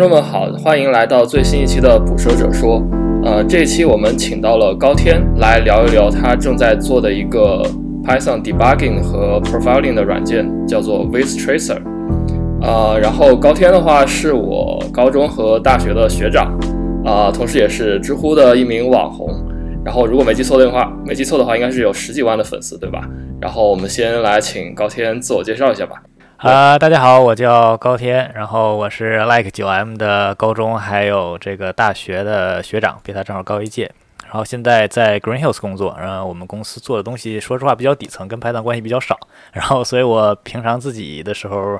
听众们好，欢迎来到最新一期的《捕蛇者说》。呃，这一期我们请到了高天来聊一聊他正在做的一个 Python debugging 和 profiling 的软件，叫做 VizTracer。呃，然后高天的话是我高中和大学的学长，啊，同时也是知乎的一名网红。然后如果没记错的话，没记错的话，应该是有十几万的粉丝，对吧？然后我们先来请高天自我介绍一下吧。啊，大家好，我叫高天，然后我是 Like 九 M 的高中还有这个大学的学长，比他正好高一届。然后现在在 Green Hills 工作，然后我们公司做的东西，说实话比较底层，跟排档关系比较少。然后，所以我平常自己的时候，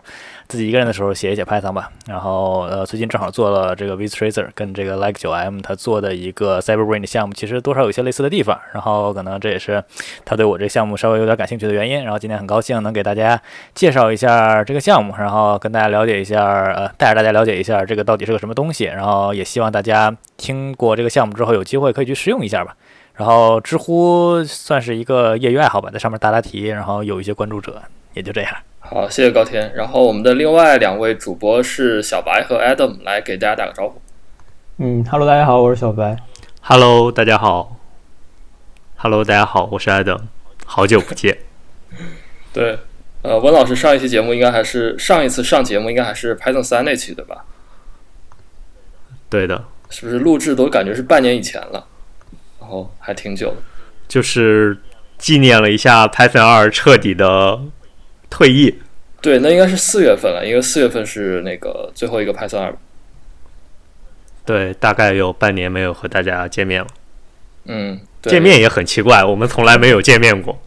自己一个人的时候写一写 Python 吧。然后，呃，最近正好做了这个 VizTracer，跟这个 Like 九 M 他做的一个 CyberBrain 的项目，其实多少有些类似的地方。然后，可能这也是他对我这个项目稍微有点感兴趣的原因。然后，今天很高兴能给大家介绍一下这个项目，然后跟大家了解一下，呃，带着大家了解一下这个到底是个什么东西。然后，也希望大家听过这个项目之后，有机会可以去试用一下吧。然后知乎算是一个业余爱好吧，在上面答答题，然后有一些关注者，也就这样。好，谢谢高天。然后我们的另外两位主播是小白和 Adam，来给大家打个招呼。嗯哈喽，大家好，我是小白。Hello，大家好。Hello，大家好，我是 Adam，好久不见。对，呃，温老师上一期节目应该还是上一次上节目应该还是 Python 三那期对吧？对的。是不是录制都感觉是半年以前了？然后，还挺久的，就是纪念了一下 Python 二彻底的退役。对，那应该是四月份了，因为四月份是那个最后一个 Python 二。对，大概有半年没有和大家见面了。嗯，见面也很奇怪，我们从来没有见面过。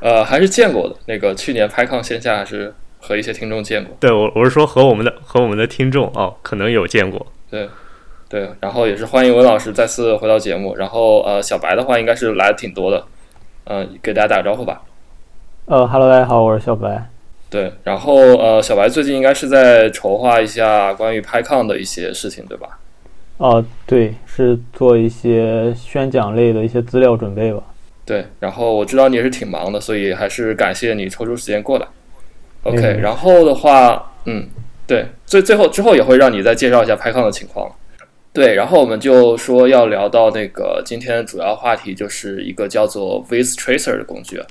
呃，还是见过的。那个去年 PyCon 线下还是和一些听众见过。对，我我是说和我们的和我们的听众哦，可能有见过。对。对，然后也是欢迎文老师再次回到节目。然后呃，小白的话应该是来的挺多的，嗯，给大家打个招呼吧。呃哈喽，大家好，我是小白。对，然后呃，小白最近应该是在筹划一下关于 PyCon 的一些事情，对吧？哦，对，是做一些宣讲类的一些资料准备吧。对，然后我知道你也是挺忙的，所以还是感谢你抽出时间过来。OK，然后的话，嗯，对，最最后之后也会让你再介绍一下 PyCon 的情况。对，然后我们就说要聊到那个今天的主要话题，就是一个叫做 VizTracer 的工具。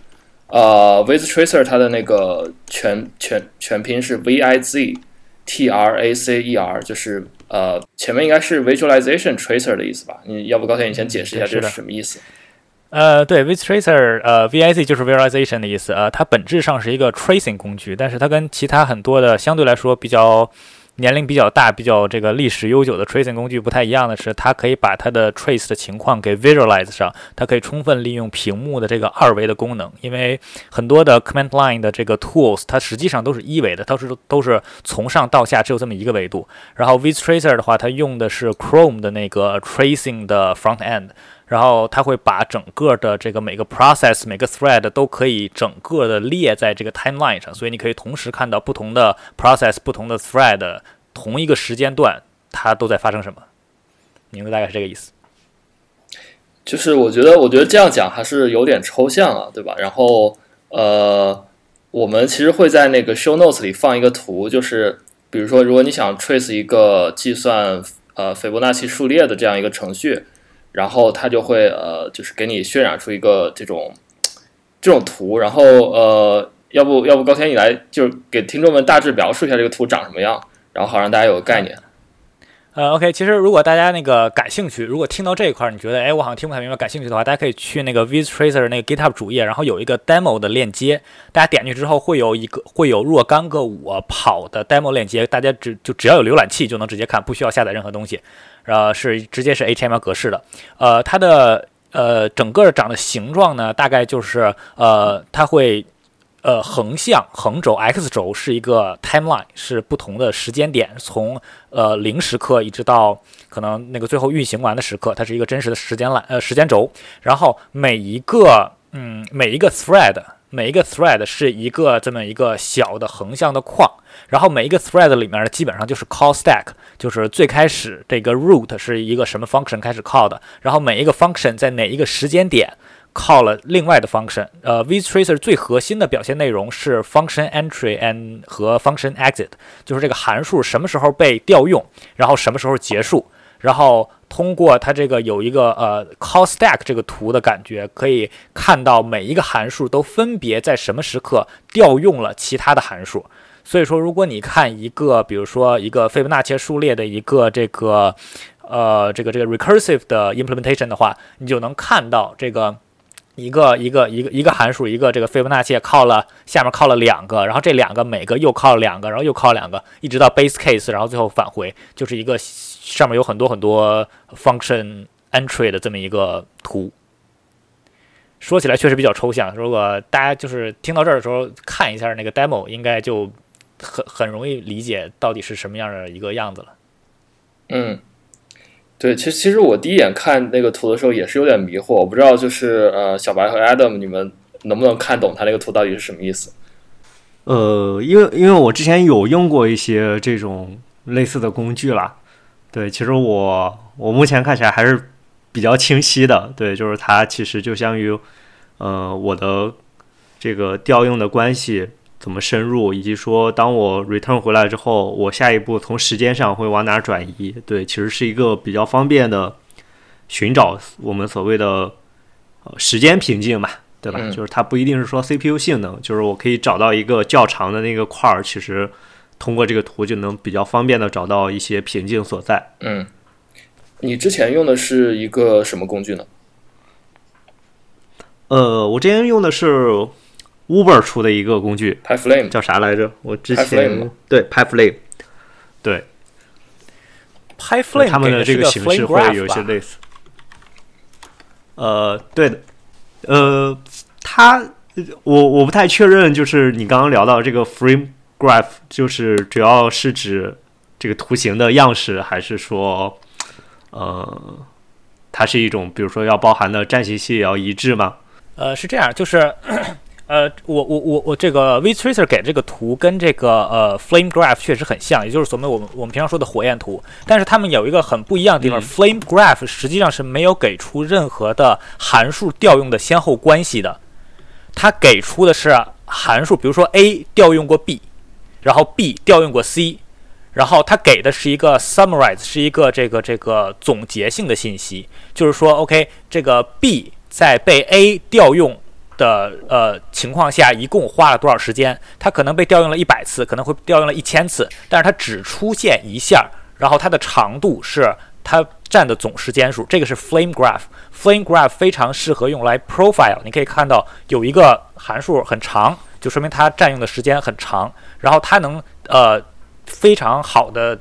呃，VizTracer 它的那个全全全拼是 V I Z T R A C E R，就是呃前面应该是 Visualization Tracer 的意思吧？你要不高天你先解释一下这是什么意思？呃，对，VizTracer，呃，V I Z 就是 Visualization 的意思。呃，它本质上是一个 tracing 工具，但是它跟其他很多的相对来说比较。年龄比较大、比较这个历史悠久的 tracing 工具不太一样的是，它可以把它的 trace 的情况给 visualize 上，它可以充分利用屏幕的这个二维的功能。因为很多的 command line 的这个 tools，它实际上都是一维的，它是都是从上到下只有这么一个维度。然后 VizTracer 的话，它用的是 Chrome 的那个 tracing 的 front end。然后它会把整个的这个每个 process 每个 thread 都可以整个的列在这个 timeline 上，所以你可以同时看到不同的 process 不同的 thread 同一个时间段它都在发生什么。名字大概是这个意思。就是我觉得，我觉得这样讲还是有点抽象啊，对吧？然后呃，我们其实会在那个 show notes 里放一个图，就是比如说，如果你想 trace 一个计算呃斐波那契数列的这样一个程序。然后它就会呃，就是给你渲染出一个这种这种图，然后呃，要不要不高天你来，就是给听众们大致描述一下这个图长什么样，然后好让大家有个概念。呃，OK，其实如果大家那个感兴趣，如果听到这一块儿，你觉得哎，我好像听不太明白，感兴趣的话，大家可以去那个 VizTracer 那个 GitHub 主页，然后有一个 demo 的链接，大家点进去之后会有一个会有若干个我跑的 demo 链接，大家只就只要有浏览器就能直接看，不需要下载任何东西。呃，是直接是 HTML 格式的，呃，它的呃整个长的形状呢，大概就是呃，它会呃横向横轴 x 轴是一个 timeline，是不同的时间点，从呃零时刻一直到可能那个最后运行完的时刻，它是一个真实的时间栏呃时间轴，然后每一个嗯每一个 thread。每一个 thread 是一个这么一个小的横向的框，然后每一个 thread 里面呢，基本上就是 call stack，就是最开始这个 root 是一个什么 function 开始 call 的，然后每一个 function 在哪一个时间点 call 了另外的 function。呃，vTracer 最核心的表现内容是 function entry and 和 function exit，就是这个函数什么时候被调用，然后什么时候结束。然后通过它这个有一个呃 call stack 这个图的感觉，可以看到每一个函数都分别在什么时刻调用了其他的函数。所以说，如果你看一个，比如说一个斐波那契数列的一个这个呃这个这个 recursive 的 implementation 的话，你就能看到这个。一个一个一个一个函数，一个这个斐波那契靠了下面靠了两个，然后这两个每个又靠了两个，然后又靠两个，一直到 base case，然后最后返回，就是一个上面有很多很多 function entry 的这么一个图。说起来确实比较抽象，如果大家就是听到这儿的时候看一下那个 demo，应该就很很容易理解到底是什么样的一个样子了。嗯。对，其实其实我第一眼看那个图的时候也是有点迷惑，我不知道就是呃小白和 Adam 你们能不能看懂他那个图到底是什么意思？呃，因为因为我之前有用过一些这种类似的工具啦，对，其实我我目前看起来还是比较清晰的，对，就是它其实就相当于呃我的这个调用的关系。怎么深入，以及说当我 return 回来之后，我下一步从时间上会往哪转移？对，其实是一个比较方便的寻找我们所谓的呃时间瓶颈吧，对吧？就是它不一定是说 CPU 性能，就是我可以找到一个较长的那个块儿，其实通过这个图就能比较方便的找到一些瓶颈所在。嗯，你之前用的是一个什么工具呢？呃，我之前用的是。Uber 出的一个工具，PyFlame 叫啥来着？我之前对 PyFlame，对 PyFlame 他们的这个形式会有一些类似。呃，对的，呃，它我我不太确认，就是你刚刚聊到这个 Frame Graph，就是主要是指这个图形的样式，还是说呃，它是一种比如说要包含的站信息也要一致吗？呃，是这样，就是。呃，我我我我这个 vTracer 给这个图跟这个呃 Flame Graph 确实很像，也就是所谓我们我们平常说的火焰图。但是它们有一个很不一样的地方，Flame Graph 实际上是没有给出任何的函数调用的先后关系的。它给出的是函数，比如说 A 调用过 B，然后 B 调用过 C，然后它给的是一个 summarize，是一个这个这个总结性的信息，就是说 OK，这个 B 在被 A 调用。的呃情况下，一共花了多少时间？它可能被调用了一百次，可能会调用了一千次，但是它只出现一下，然后它的长度是它占的总时间数。这个是 Flame Graph，Flame Graph 非常适合用来 profile。你可以看到有一个函数很长，就说明它占用的时间很长，然后它能呃非常好的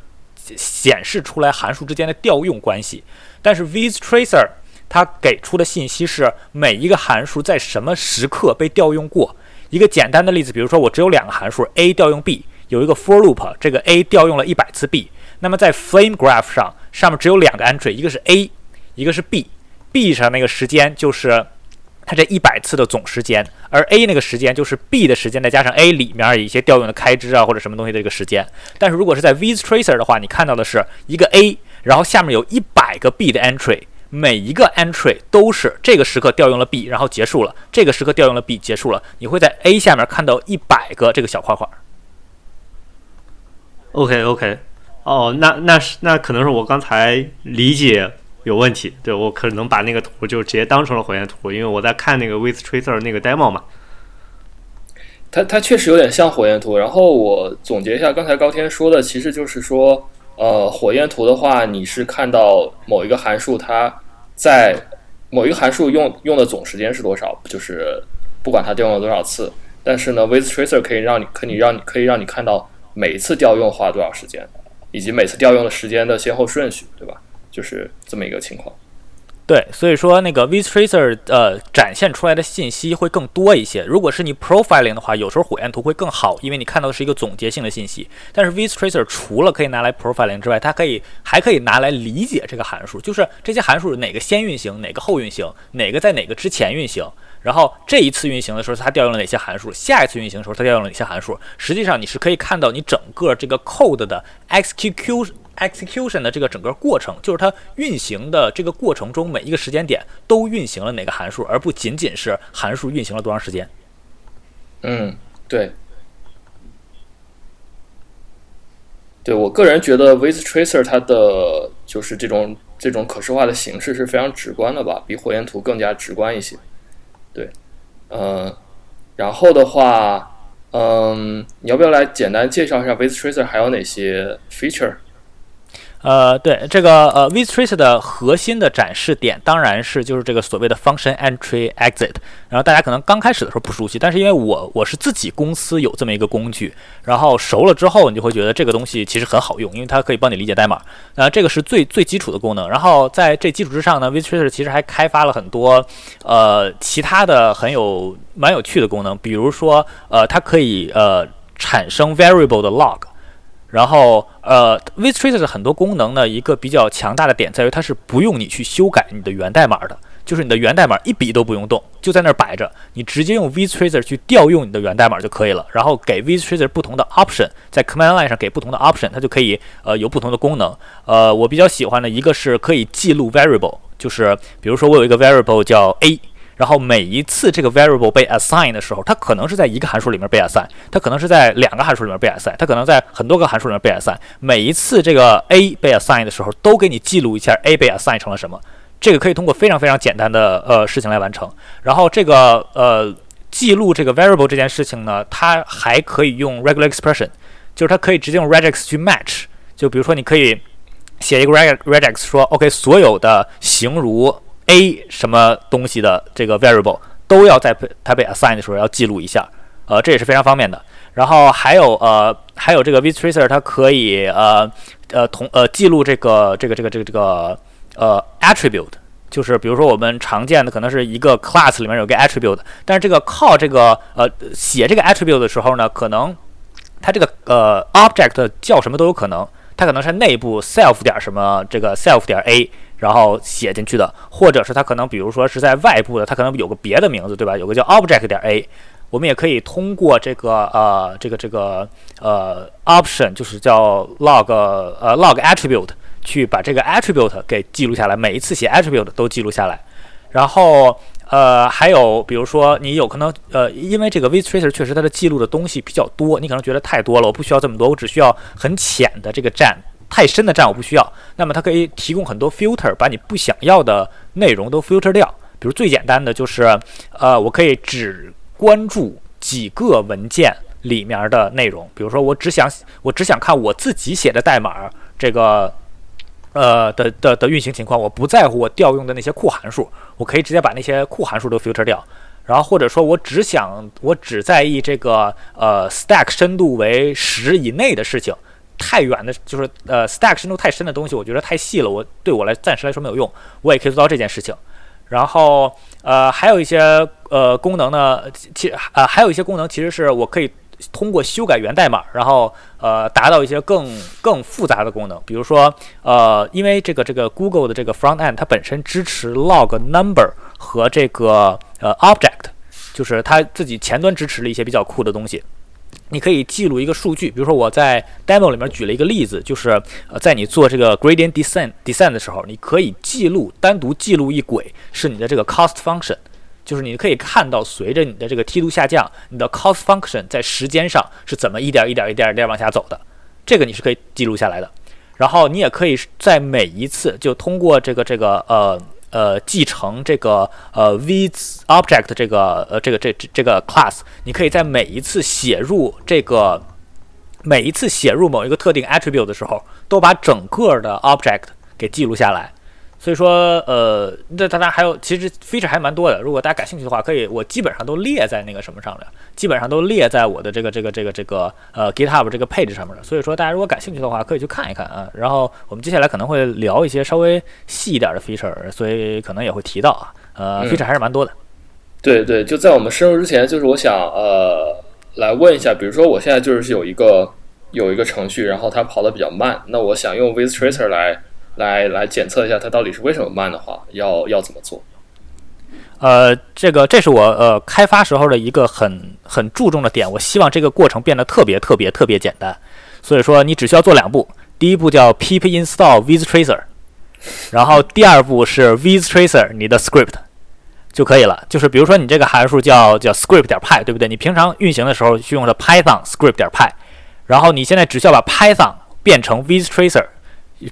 显示出来函数之间的调用关系。但是 vs tracer 它给出的信息是每一个函数在什么时刻被调用过。一个简单的例子，比如说我只有两个函数 a 调用 b，有一个 for loop，这个 a 调用了一百次 b。那么在 Flame Graph 上，上面只有两个 entry，一个是 a，一个是 b，b 上那个时间就是它这一百次的总时间，而 a 那个时间就是 b 的时间再加上 a 里面一些调用的开支啊或者什么东西的这个时间。但是如果是在 vTracer 的话，你看到的是一个 a，然后下面有一百个 b 的 entry。每一个 entry 都是这个时刻调用了 b，然后结束了。这个时刻调用了 b，结束了。你会在 a 下面看到一百个这个小块块。OK OK，哦，那那是那可能是我刚才理解有问题。对我可能把那个图就直接当成了火焰图，因为我在看那个 with tracer 那个 demo 嘛。它它确实有点像火焰图。然后我总结一下刚才高天说的，其实就是说。呃，火焰图的话，你是看到某一个函数，它在某一个函数用用的总时间是多少，就是不管它调用了多少次。但是呢，with tracer 可以让你可以让你可以让你看到每一次调用花了多少时间，以及每次调用的时间的先后顺序，对吧？就是这么一个情况。对，所以说那个 vTracer 呃展现出来的信息会更多一些。如果是你 profiling 的话，有时候火焰图会更好，因为你看到的是一个总结性的信息。但是 vTracer 除了可以拿来 profiling 之外，它可以还可以拿来理解这个函数，就是这些函数哪个先运行，哪个后运行，哪个在哪个之前运行。然后这一次运行的时候，它调用了哪些函数？下一次运行的时候，它调用了哪些函数？实际上你是可以看到你整个这个 code 的 execute execution 的这个整个过程，就是它运行的这个过程中每一个时间点都运行了哪个函数，而不仅仅是函数运行了多长时间。嗯，对。对我个人觉得，with tracer 它的就是这种这种可视化的形式是非常直观的吧，比火焰图更加直观一些。对，呃，然后的话，嗯，你要不要来简单介绍一下 with tracer 还有哪些 feature？呃，对这个呃，Vtrace 的核心的展示点当然是就是这个所谓的 function entry exit。然后大家可能刚开始的时候不熟悉，但是因为我我是自己公司有这么一个工具，然后熟了之后，你就会觉得这个东西其实很好用，因为它可以帮你理解代码。呃，这个是最最基础的功能。然后在这基础之上呢，Vtrace 其实还开发了很多呃其他的很有蛮有趣的功能，比如说呃它可以呃产生 variable 的 log。然后，呃，Vtrace 的很多功能呢，一个比较强大的点在于它是不用你去修改你的源代码的，就是你的源代码一笔都不用动，就在那儿摆着，你直接用 Vtrace 去调用你的源代码就可以了。然后给 Vtrace 不同的 option，在 command line 上给不同的 option，它就可以呃有不同的功能。呃，我比较喜欢的一个是可以记录 variable，就是比如说我有一个 variable 叫 a。然后每一次这个 variable 被 assign 的时候，它可能是在一个函数里面被 assign，它可能是在两个函数里面被 assign，它可能在很多个函数里面被 assign。每一次这个 a 被 assign 的时候，都给你记录一下 a 被 assign 成了什么。这个可以通过非常非常简单的呃事情来完成。然后这个呃记录这个 variable 这件事情呢，它还可以用 regular expression，就是它可以直接用 regex 去 match。就比如说你可以写一个 regex 说 OK 所有的形如。A 什么东西的这个 variable 都要在它被 assign 的时候要记录一下，呃，这也是非常方便的。然后还有呃，还有这个 Vtracer 它可以呃呃同呃记录这个这个这个这个这个呃 attribute，就是比如说我们常见的可能是一个 class 里面有个 attribute，但是这个靠这个呃写这个 attribute 的时候呢，可能它这个呃 object 叫什么都有可能，它可能是内部 self 点什么这个 self 点 a。然后写进去的，或者是它可能，比如说是在外部的，它可能有个别的名字，对吧？有个叫 object 点 a，我们也可以通过这个呃这个这个呃 option，就是叫 log 呃 log attribute，去把这个 attribute 给记录下来，每一次写 attribute 都记录下来。然后呃还有比如说你有可能呃因为这个 Vtracer 确实它的记录的东西比较多，你可能觉得太多了，我不需要这么多，我只需要很浅的这个站。太深的站我不需要，那么它可以提供很多 filter，把你不想要的内容都 filter 掉。比如最简单的就是，呃，我可以只关注几个文件里面的内容。比如说我只想我只想看我自己写的代码，这个呃的的的运行情况，我不在乎我调用的那些库函数，我可以直接把那些库函数都 filter 掉。然后或者说我只想我只在意这个呃 stack 深度为十以内的事情。太远的，就是呃，stack 深度太深的东西，我觉得太细了，我对我来暂时来说没有用，我也可以做到这件事情。然后呃，还有一些呃功能呢，其呃还有一些功能其实是我可以通过修改源代码，然后呃达到一些更更复杂的功能。比如说呃，因为这个这个 Google 的这个 front end 它本身支持 log number 和这个呃 object，就是它自己前端支持了一些比较酷的东西。你可以记录一个数据，比如说我在 demo 里面举了一个例子，就是呃，在你做这个 gradient descent descent 的时候，你可以记录单独记录一轨是你的这个 cost function，就是你可以看到随着你的这个梯度下降，你的 cost function 在时间上是怎么一点一点一点一点往下走的，这个你是可以记录下来的。然后你也可以在每一次就通过这个这个呃。呃，继承这个呃 v object 这个呃这个这这个 class，你可以在每一次写入这个每一次写入某一个特定 attribute 的时候，都把整个的 object 给记录下来。所以说，呃，那大家还有，其实 feature 还蛮多的。如果大家感兴趣的话，可以，我基本上都列在那个什么上了，基本上都列在我的这个这个这个这个呃 GitHub 这个配置上面了。所以说，大家如果感兴趣的话，可以去看一看啊。然后我们接下来可能会聊一些稍微细一点的 feature，所以可能也会提到啊。呃，feature 还是蛮多的。对对，就在我们深入之前，就是我想呃来问一下，比如说我现在就是有一个有一个程序，然后它跑得比较慢，那我想用 Vtracer 来。来来检测一下它到底是为什么慢的话，要要怎么做？呃，这个这是我呃开发时候的一个很很注重的点。我希望这个过程变得特别特别特别简单。所以说，你只需要做两步。第一步叫 pip install vtracer，然后第二步是 vtracer 你的 script 就可以了。就是比如说你这个函数叫叫 script 点 py，对不对？你平常运行的时候去用的 python script 点 py，然后你现在只需要把 python 变成 vtracer，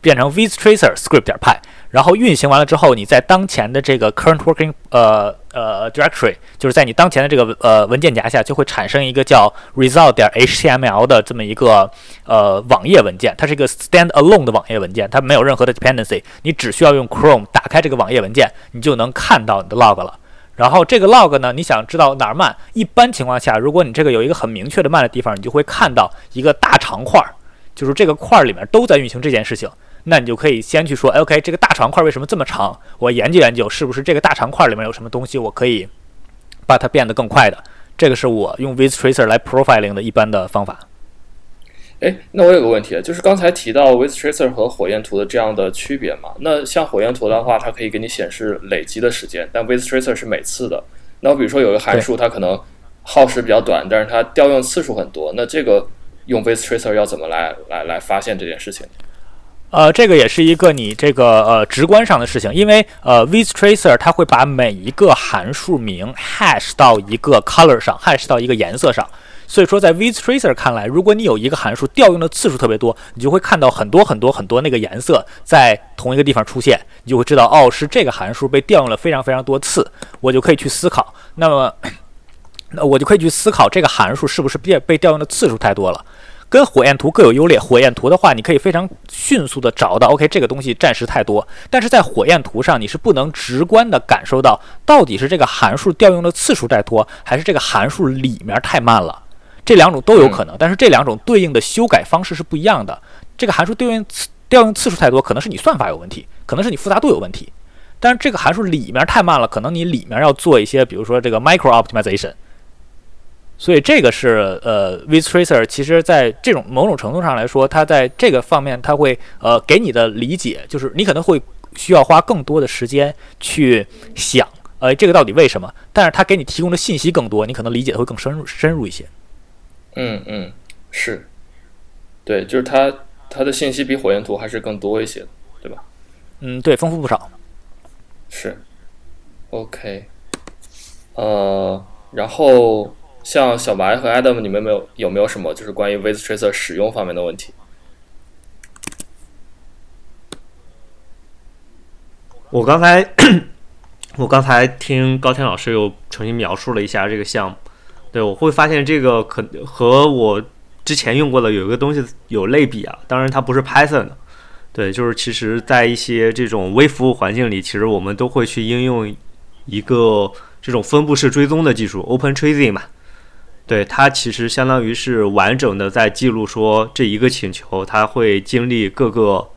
变成 vtracer script 点 py。然后运行完了之后，你在当前的这个 current working 呃呃 directory，就是在你当前的这个呃文件夹下，就会产生一个叫 result 点 html 的这么一个呃网页文件。它是一个 stand alone 的网页文件，它没有任何的 dependency。你只需要用 Chrome 打开这个网页文件，你就能看到你的 log 了。然后这个 log 呢，你想知道哪儿慢？一般情况下，如果你这个有一个很明确的慢的地方，你就会看到一个大长块儿，就是这个块儿里面都在运行这件事情。那你就可以先去说，OK，这个大长块为什么这么长？我研究研究，是不是这个大长块里面有什么东西，我可以把它变得更快的？这个是我用 vtracer 来 profiling 的一般的方法。哎，那我有个问题，就是刚才提到 vtracer 和火焰图的这样的区别嘛？那像火焰图的话，它可以给你显示累积的时间，但 vtracer 是每次的。那我比如说有一个函数，它可能耗时比较短，但是它调用次数很多，那这个用 vtracer 要怎么来来来发现这件事情？呃，这个也是一个你这个呃直观上的事情，因为呃，vtracer 它会把每一个函数名 hash 到一个 color 上，hash 到一个颜色上。所以说，在 vtracer 看来，如果你有一个函数调用的次数特别多，你就会看到很多很多很多那个颜色在同一个地方出现，你就会知道哦，是这个函数被调用了非常非常多次，我就可以去思考。那么，那我就可以去思考这个函数是不是被被调用的次数太多了。跟火焰图各有优劣。火焰图的话，你可以非常迅速的找到，OK，这个东西暂时太多。但是在火焰图上，你是不能直观的感受到到底是这个函数调用的次数太多，还是这个函数里面太慢了。这两种都有可能，但是这两种对应的修改方式是不一样的。这个函数调用次调用次数太多，可能是你算法有问题，可能是你复杂度有问题。但是这个函数里面太慢了，可能你里面要做一些，比如说这个 micro optimization。所以这个是呃，vtracer 其实在这种某种程度上来说，它在这个方面，它会呃给你的理解，就是你可能会需要花更多的时间去想，呃，这个到底为什么？但是它给你提供的信息更多，你可能理解的会更深入深入一些。嗯嗯，是，对，就是它它的信息比火焰图还是更多一些，对吧？嗯，对，丰富不少。是，OK，呃，然后。像小白和 Adam，你们没有有没有什么就是关于 vtracer 使用方面的问题？我刚才我刚才听高天老师又重新描述了一下这个项目，对我会发现这个可和我之前用过的有一个东西有类比啊。当然它不是 Python 的，对，就是其实在一些这种微服务环境里，其实我们都会去应用一个这种分布式追踪的技术，Open Tracing 嘛。对它其实相当于是完整的在记录说这一个请求，它会经历各个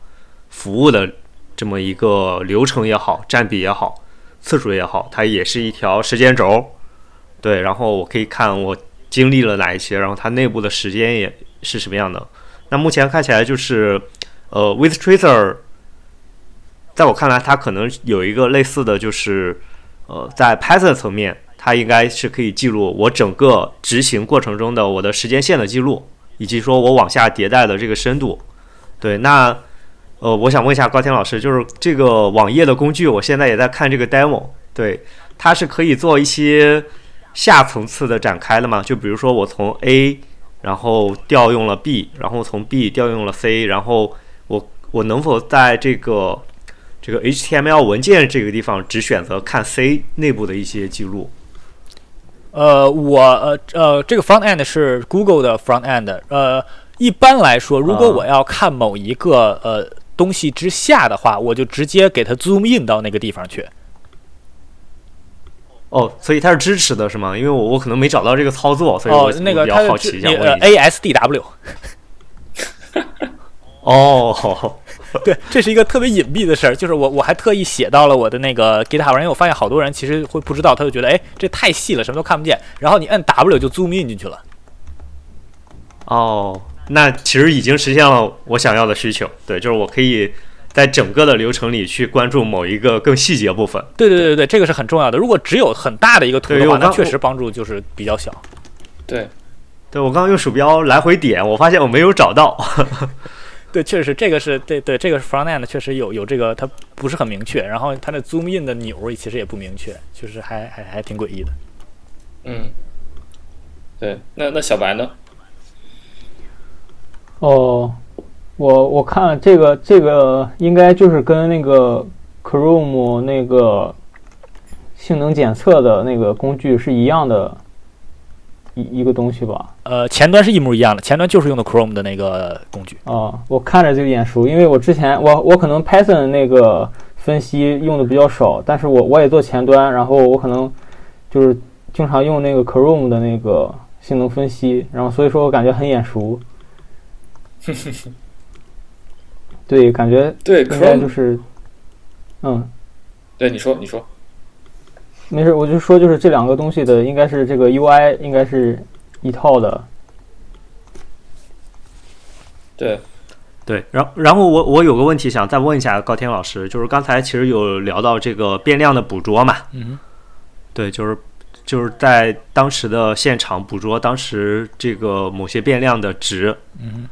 服务的这么一个流程也好，占比也好，次数也好，它也是一条时间轴。对，然后我可以看我经历了哪一些，然后它内部的时间也是什么样的。那目前看起来就是，呃，With Tracer，在我看来，它可能有一个类似的就是，呃，在 Python 层面。它应该是可以记录我整个执行过程中的我的时间线的记录，以及说我往下迭代的这个深度。对，那呃，我想问一下高天老师，就是这个网页的工具，我现在也在看这个 demo，对，它是可以做一些下层次的展开的吗？就比如说我从 A，然后调用了 B，然后从 B 调用了 C，然后我我能否在这个这个 HTML 文件这个地方只选择看 C 内部的一些记录？呃，我呃呃，这个 front end 是 Google 的 front end。呃，一般来说，如果我要看某一个呃东西之下的话，我就直接给它 zoom in 到那个地方去。哦，所以它是支持的是吗？因为我我可能没找到这个操作，所以我比较好奇一下。呃，ASDW。哦。对，这是一个特别隐蔽的事儿，就是我我还特意写到了我的那个 GitHub 上，因为我发现好多人其实会不知道，他就觉得哎，这太细了，什么都看不见。然后你摁 W 就 zoom in 进去了。哦，那其实已经实现了我想要的需求。对，就是我可以在整个的流程里去关注某一个更细节部分。对对对对，这个是很重要的。如果只有很大的一个图的话，那确实帮助就是比较小。对，对我刚刚用鼠标来回点，我发现我没有找到。对，确实是这个是对对，这个是 front end 确实有有这个，它不是很明确，然后它的 zoom in 的钮其实也不明确，就是还还还挺诡异的。嗯，对，那那小白呢？哦，我我看这个这个应该就是跟那个 Chrome 那个性能检测的那个工具是一样的。一一个东西吧，呃，前端是一模一样的，前端就是用的 Chrome 的那个工具。啊，我看着就眼熟，因为我之前我我可能 Python 那个分析用的比较少，但是我我也做前端，然后我可能就是经常用那个 Chrome 的那个性能分析，然后所以说我感觉很眼熟。对，感觉对应该就是，嗯，对，你说，你说。没事，我就说，就是这两个东西的，应该是这个 UI 应该是一套的。对，对，然后然后我我有个问题想再问一下高天老师，就是刚才其实有聊到这个变量的捕捉嘛？嗯，对，就是就是在当时的现场捕捉当时这个某些变量的值。嗯，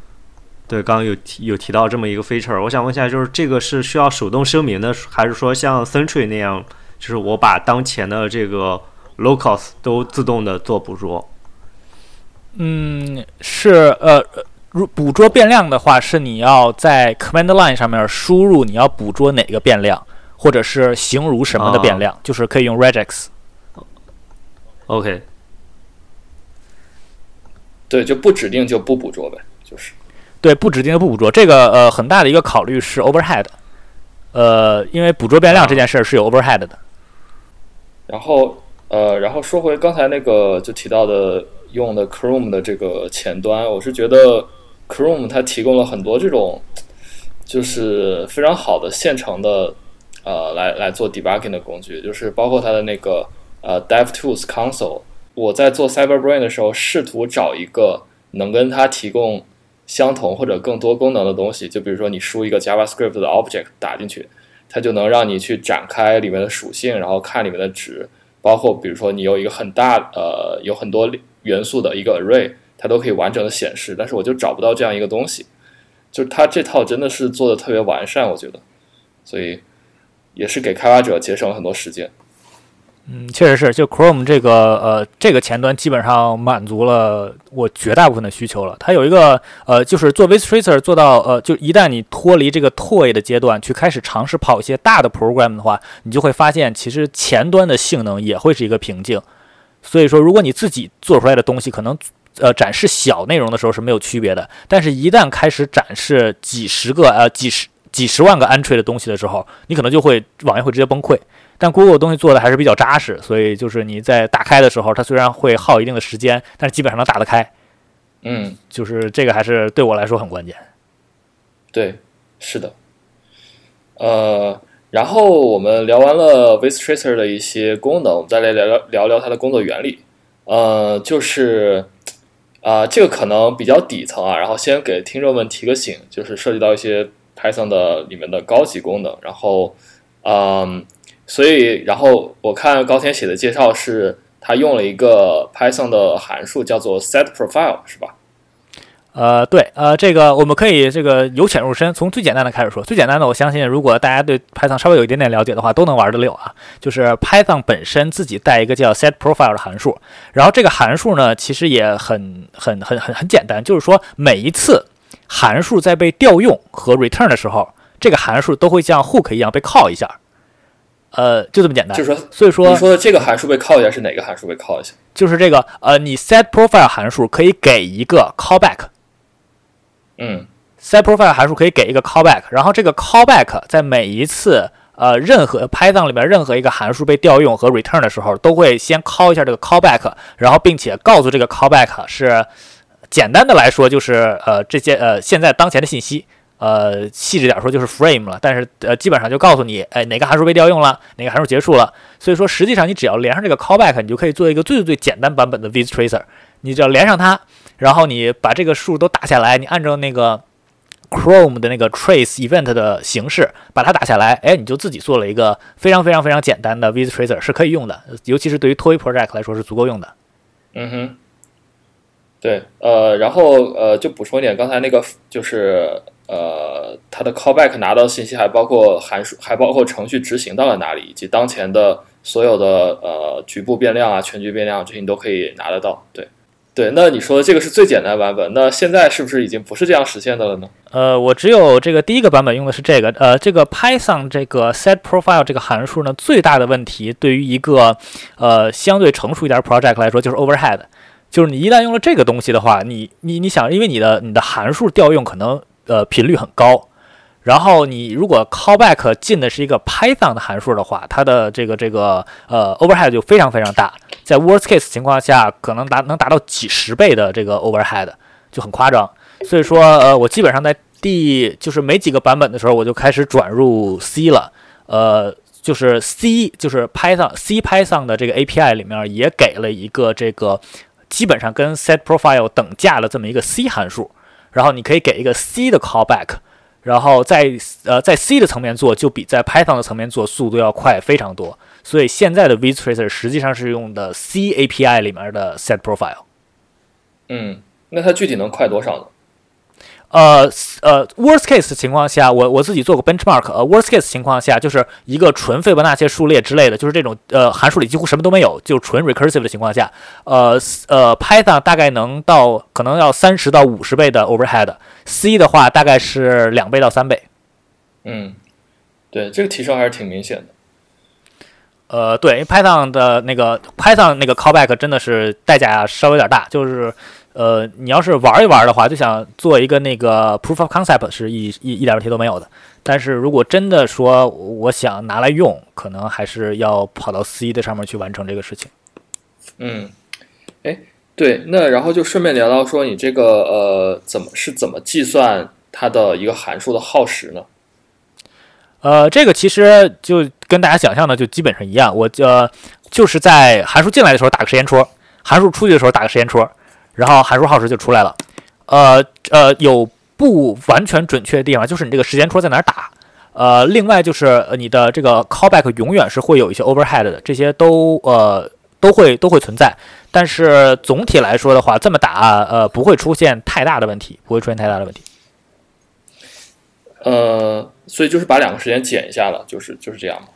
对，刚刚有提有提到这么一个 feature，我想问一下，就是这个是需要手动声明的，还是说像 Sentry 那样？就是我把当前的这个 locals 都自动的做捕捉。嗯，是呃，如捕捉变量的话，是你要在 command line 上面输入你要捕捉哪个变量，或者是形如什么的变量，就是可以用 regex。OK。对，就不指定就不捕捉呗，就是。对，不指定就不捕捉。这个呃，很大的一个考虑是 overhead。呃，因为捕捉变量这件事儿是有 overhead 的。然后，呃，然后说回刚才那个就提到的用的 Chrome 的这个前端，我是觉得 Chrome 它提供了很多这种就是非常好的现成的呃来来做 debugging 的工具，就是包括它的那个呃 DevTools Console。我在做 CyberBrain 的时候，试图找一个能跟它提供相同或者更多功能的东西，就比如说你输一个 JavaScript 的 object 打进去。它就能让你去展开里面的属性，然后看里面的值，包括比如说你有一个很大呃有很多元素的一个 array，它都可以完整的显示。但是我就找不到这样一个东西，就是它这套真的是做的特别完善，我觉得，所以也是给开发者节省了很多时间。嗯，确实是，就 Chrome 这个呃这个前端基本上满足了我绝大部分的需求了。它有一个呃，就是做 Visualizer 做到呃，就一旦你脱离这个 toy 的阶段，去开始尝试跑一些大的 program 的话，你就会发现其实前端的性能也会是一个瓶颈。所以说，如果你自己做出来的东西可能呃展示小内容的时候是没有区别的，但是一旦开始展示几十个呃几十几十万个 entry 的东西的时候，你可能就会网页会直接崩溃。但 Google 东西做的还是比较扎实，所以就是你在打开的时候，它虽然会耗一定的时间，但是基本上能打得开。嗯，就是这个还是对我来说很关键。对，是的。呃，然后我们聊完了 Vistracer 的一些功能，我们再来聊聊聊聊它的工作原理。呃，就是啊，这个可能比较底层啊，然后先给听众们提个醒，就是涉及到一些 Python 的里面的高级功能，然后嗯。所以，然后我看高天写的介绍是，他用了一个 Python 的函数，叫做 setProfile，是吧？呃，对，呃，这个我们可以这个由浅入深，从最简单的开始说。最简单的，我相信如果大家对 Python 稍微有一点点了解的话，都能玩得溜啊。就是 Python 本身自己带一个叫 setProfile 的函数，然后这个函数呢，其实也很很很很很简单，就是说每一次函数在被调用和 return 的时候，这个函数都会像 hook 一样被 call 一下。呃，就这么简单。就是说，所以说你说的这个函数被 call 一下是哪个函数被 call 一下？就是这个呃，你 set profile 函数可以给一个 callback。嗯，set profile 函数可以给一个 callback，然后这个 callback 在每一次呃任何 Python 里面任何一个函数被调用和 return 的时候，都会先 call 一下这个 callback，然后并且告诉这个 callback 是简单的来说就是呃这些呃现在当前的信息。呃，细致点说就是 frame 了，但是呃，基本上就告诉你，哎，哪个函数被调用了，哪个函数结束了。所以说，实际上你只要连上这个 callback，你就可以做一个最最最简单版本的 vistracer。你只要连上它，然后你把这个数都打下来，你按照那个 Chrome 的那个 trace event 的形式把它打下来，哎，你就自己做了一个非常非常非常简单的 vistracer，是可以用的，尤其是对于 toy project 来说是足够用的。嗯哼，对，呃，然后呃，就补充一点，刚才那个就是。呃它的 callback 拿到信息，还包括函数，还包括程序执行到了哪里，以及当前的所有的呃局部变量啊、全局变量这些你都可以拿得到。对，对。那你说这个是最简单版本，那现在是不是已经不是这样实现的了呢？呃，我只有这个第一个版本用的是这个，呃，这个 Python 这个 set profile 这个函数呢，最大的问题对于一个呃相对成熟一点 project 来说就是 overhead。就是你一旦用了这个东西的话，你你你想，因为你的你的函数调用可能呃频率很高，然后你如果 callback 进的是一个 Python 的函数的话，它的这个这个呃 overhead 就非常非常大，在 worst case 情况下可能达能达到几十倍的这个 overhead，就很夸张。所以说呃我基本上在第就是没几个版本的时候，我就开始转入 C 了，呃就是 C 就是 Python C Python 的这个 API 里面也给了一个这个。基本上跟 set profile 等价的这么一个 C 函数，然后你可以给一个 C 的 callback，然后在呃在 C 的层面做，就比在 Python 的层面做速度要快非常多。所以现在的 vTracer 实际上是用的 C API 里面的 set profile。嗯，那它具体能快多少呢？呃呃，worst case 情况下，我我自己做过 benchmark。呃，worst case 情况下，就是一个纯费波那切数列之类的，就是这种呃函数里几乎什么都没有，就纯 recursive 的情况下，呃呃，Python 大概能到可能要三十到五十倍的 overhead，C 的话大概是两倍到三倍。嗯，对，这个提升还是挺明显的。呃，对，因为 Python 的那个 Python 那个 callback 真的是代价稍微有点大，就是。呃，你要是玩一玩的话，就想做一个那个 proof of concept 是一一一点问题都没有的。但是如果真的说我想拿来用，可能还是要跑到 C 的上面去完成这个事情。嗯，哎，对，那然后就顺便聊到说，你这个呃，怎么是怎么计算它的一个函数的耗时呢？呃，这个其实就跟大家想象的就基本上一样，我呃就是在函数进来的时候打个时间戳，函数出去的时候打个时间戳。然后函数耗时就出来了，呃呃，有不完全准确的地方，就是你这个时间戳在哪儿打，呃，另外就是你的这个 callback 永远是会有一些 overhead 的，这些都呃都会都会存在，但是总体来说的话，这么打呃不会出现太大的问题，不会出现太大的问题。呃，所以就是把两个时间减一下了，就是就是这样吗？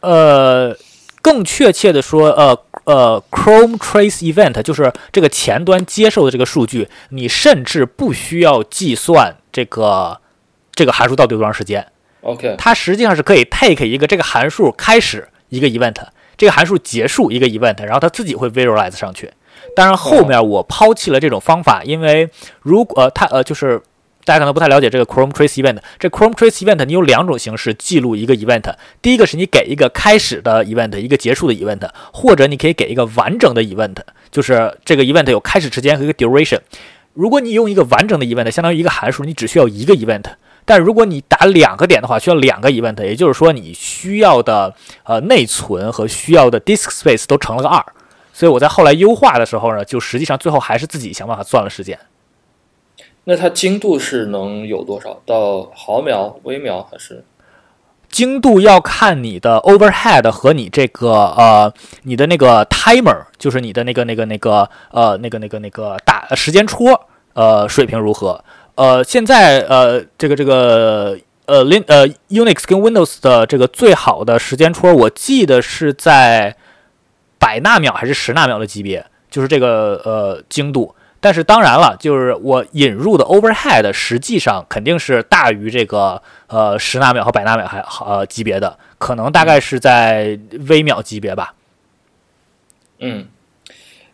呃。更确切的说，呃呃，Chrome Trace Event 就是这个前端接受的这个数据，你甚至不需要计算这个这个函数到底有多长时间。OK，它实际上是可以 take 一个这个函数开始一个 event，这个函数结束一个 event，然后它自己会 visualize 上去。当然后面我抛弃了这种方法，因为如果呃它呃就是。大家可能不太了解这个 Chrome Trace Event。这 Chrome Trace Event 你有两种形式记录一个 event。第一个是你给一个开始的 event，一个结束的 event，或者你可以给一个完整的 event，就是这个 event 有开始时间和一个 duration。如果你用一个完整的 event，相当于一个函数，你只需要一个 event。但如果你打两个点的话，需要两个 event，也就是说你需要的呃内存和需要的 disk space 都乘了个二。所以我在后来优化的时候呢，就实际上最后还是自己想办法算了时间。那它精度是能有多少？到毫秒、微秒还是？精度要看你的 overhead 和你这个呃，你的那个 timer，就是你的那个那个那个呃，那个那个那个打时间戳呃水平如何？呃，现在呃这个这个呃 Lin 呃 Unix 跟 Windows 的这个最好的时间戳，我记得是在百纳秒还是十纳秒的级别，就是这个呃精度。但是当然了，就是我引入的 overhead 实际上肯定是大于这个呃十纳秒和百纳秒还呃级别的，可能大概是在微秒级别吧。嗯，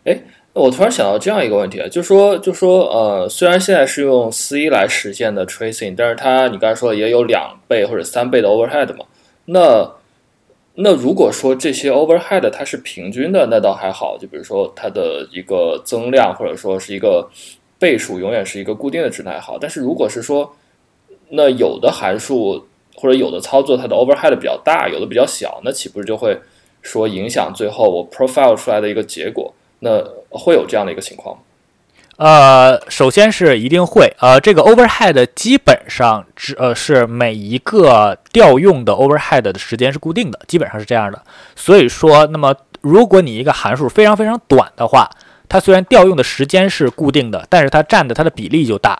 哎，我突然想到这样一个问题啊，就说就说呃，虽然现在是用 C 来实现的 tracing，但是它你刚才说也有两倍或者三倍的 overhead 嘛，那。那如果说这些 overhead 它是平均的，那倒还好。就比如说它的一个增量，或者说是一个倍数，永远是一个固定的值，那还好。但是如果是说，那有的函数或者有的操作，它的 overhead 比较大，有的比较小，那岂不是就会说影响最后我 profile 出来的一个结果？那会有这样的一个情况吗？呃，首先是一定会，呃，这个 overhead 基本上只呃是每一个调用的 overhead 的时间是固定的，基本上是这样的。所以说，那么如果你一个函数非常非常短的话，它虽然调用的时间是固定的，但是它占的它的比例就大。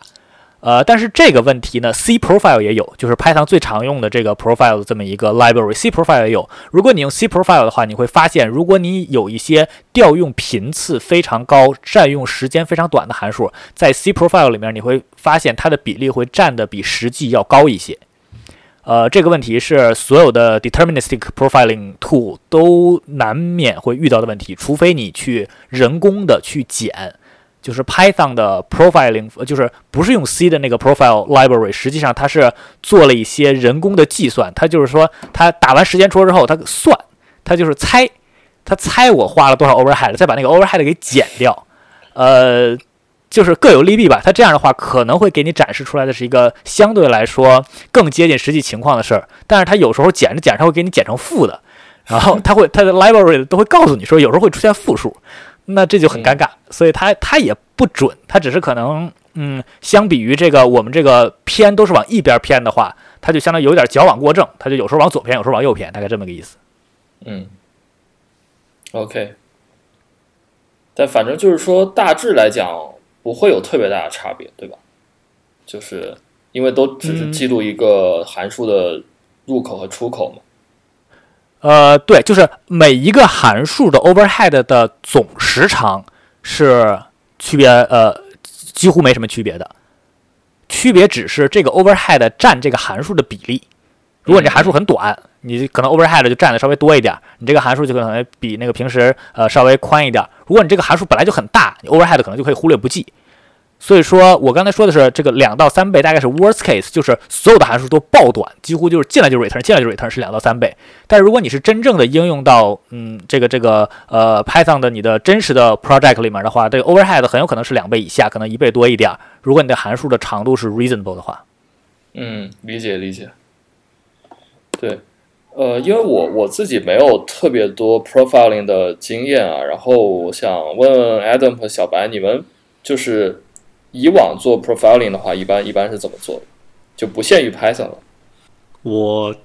呃，但是这个问题呢，C profile 也有，就是 Python 最常用的这个 profile 的这么一个 library，C profile 也有。如果你用 C profile 的话，你会发现，如果你有一些调用频次非常高、占用时间非常短的函数，在 C profile 里面，你会发现它的比例会占的比实际要高一些。呃，这个问题是所有的 deterministic profiling tool 都难免会遇到的问题，除非你去人工的去减。就是 Python 的 profiling，就是不是用 C 的那个 profile library，实际上它是做了一些人工的计算。它就是说，它打完时间戳之后，它算，它就是猜，它猜我花了多少 overhead，再把那个 overhead 给减掉。呃，就是各有利弊吧。它这样的话，可能会给你展示出来的是一个相对来说更接近实际情况的事儿。但是它有时候减着减着，它会给你减成负的，然后它会它的 library 都会告诉你说，有时候会出现负数。那这就很尴尬，所以它它也不准，它只是可能，嗯，相比于这个我们这个偏都是往一边偏的话，它就相当于有点矫枉过正，它就有时候往左偏，有时候往右偏，大概这么个意思。嗯，OK，但反正就是说大致来讲不会有特别大的差别，对吧？就是因为都只是记录一个函数的入口和出口嘛。呃，对，就是每一个函数的 overhead 的总时长是区别，呃，几乎没什么区别的，区别只是这个 overhead 占这个函数的比例。如果你这函数很短，你可能 overhead 就占的稍微多一点，你这个函数就可能比那个平时呃稍微宽一点。如果你这个函数本来就很大，你 overhead 可能就可以忽略不计。所以说我刚才说的是这个两到三倍，大概是 worst case，就是所有的函数都爆短，几乎就是进来就 return，进来就 return 是两到三倍。但如果你是真正的应用到嗯这个这个呃 Python 的你的真实的 project 里面的话，这个 overhead 很有可能是两倍以下，可能一倍多一点。如果你的函数的长度是 reasonable 的话，嗯，理解理解。对，呃，因为我我自己没有特别多 profiling 的经验啊，然后我想问问 Adam 和小白，你们就是。以往做 profiling 的话，一般一般是怎么做的？就不限于 Python 了。我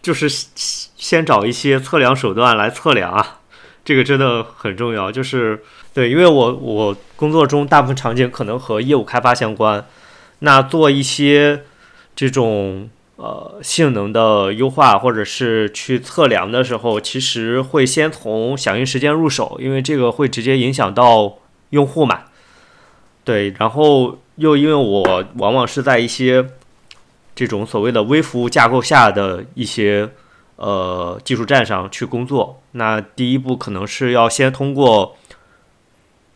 就是先找一些测量手段来测量啊，这个真的很重要。就是对，因为我我工作中大部分场景可能和业务开发相关，那做一些这种呃性能的优化或者是去测量的时候，其实会先从响应时间入手，因为这个会直接影响到用户嘛。对，然后又因为我往往是在一些这种所谓的微服务架构下的一些呃技术站上去工作，那第一步可能是要先通过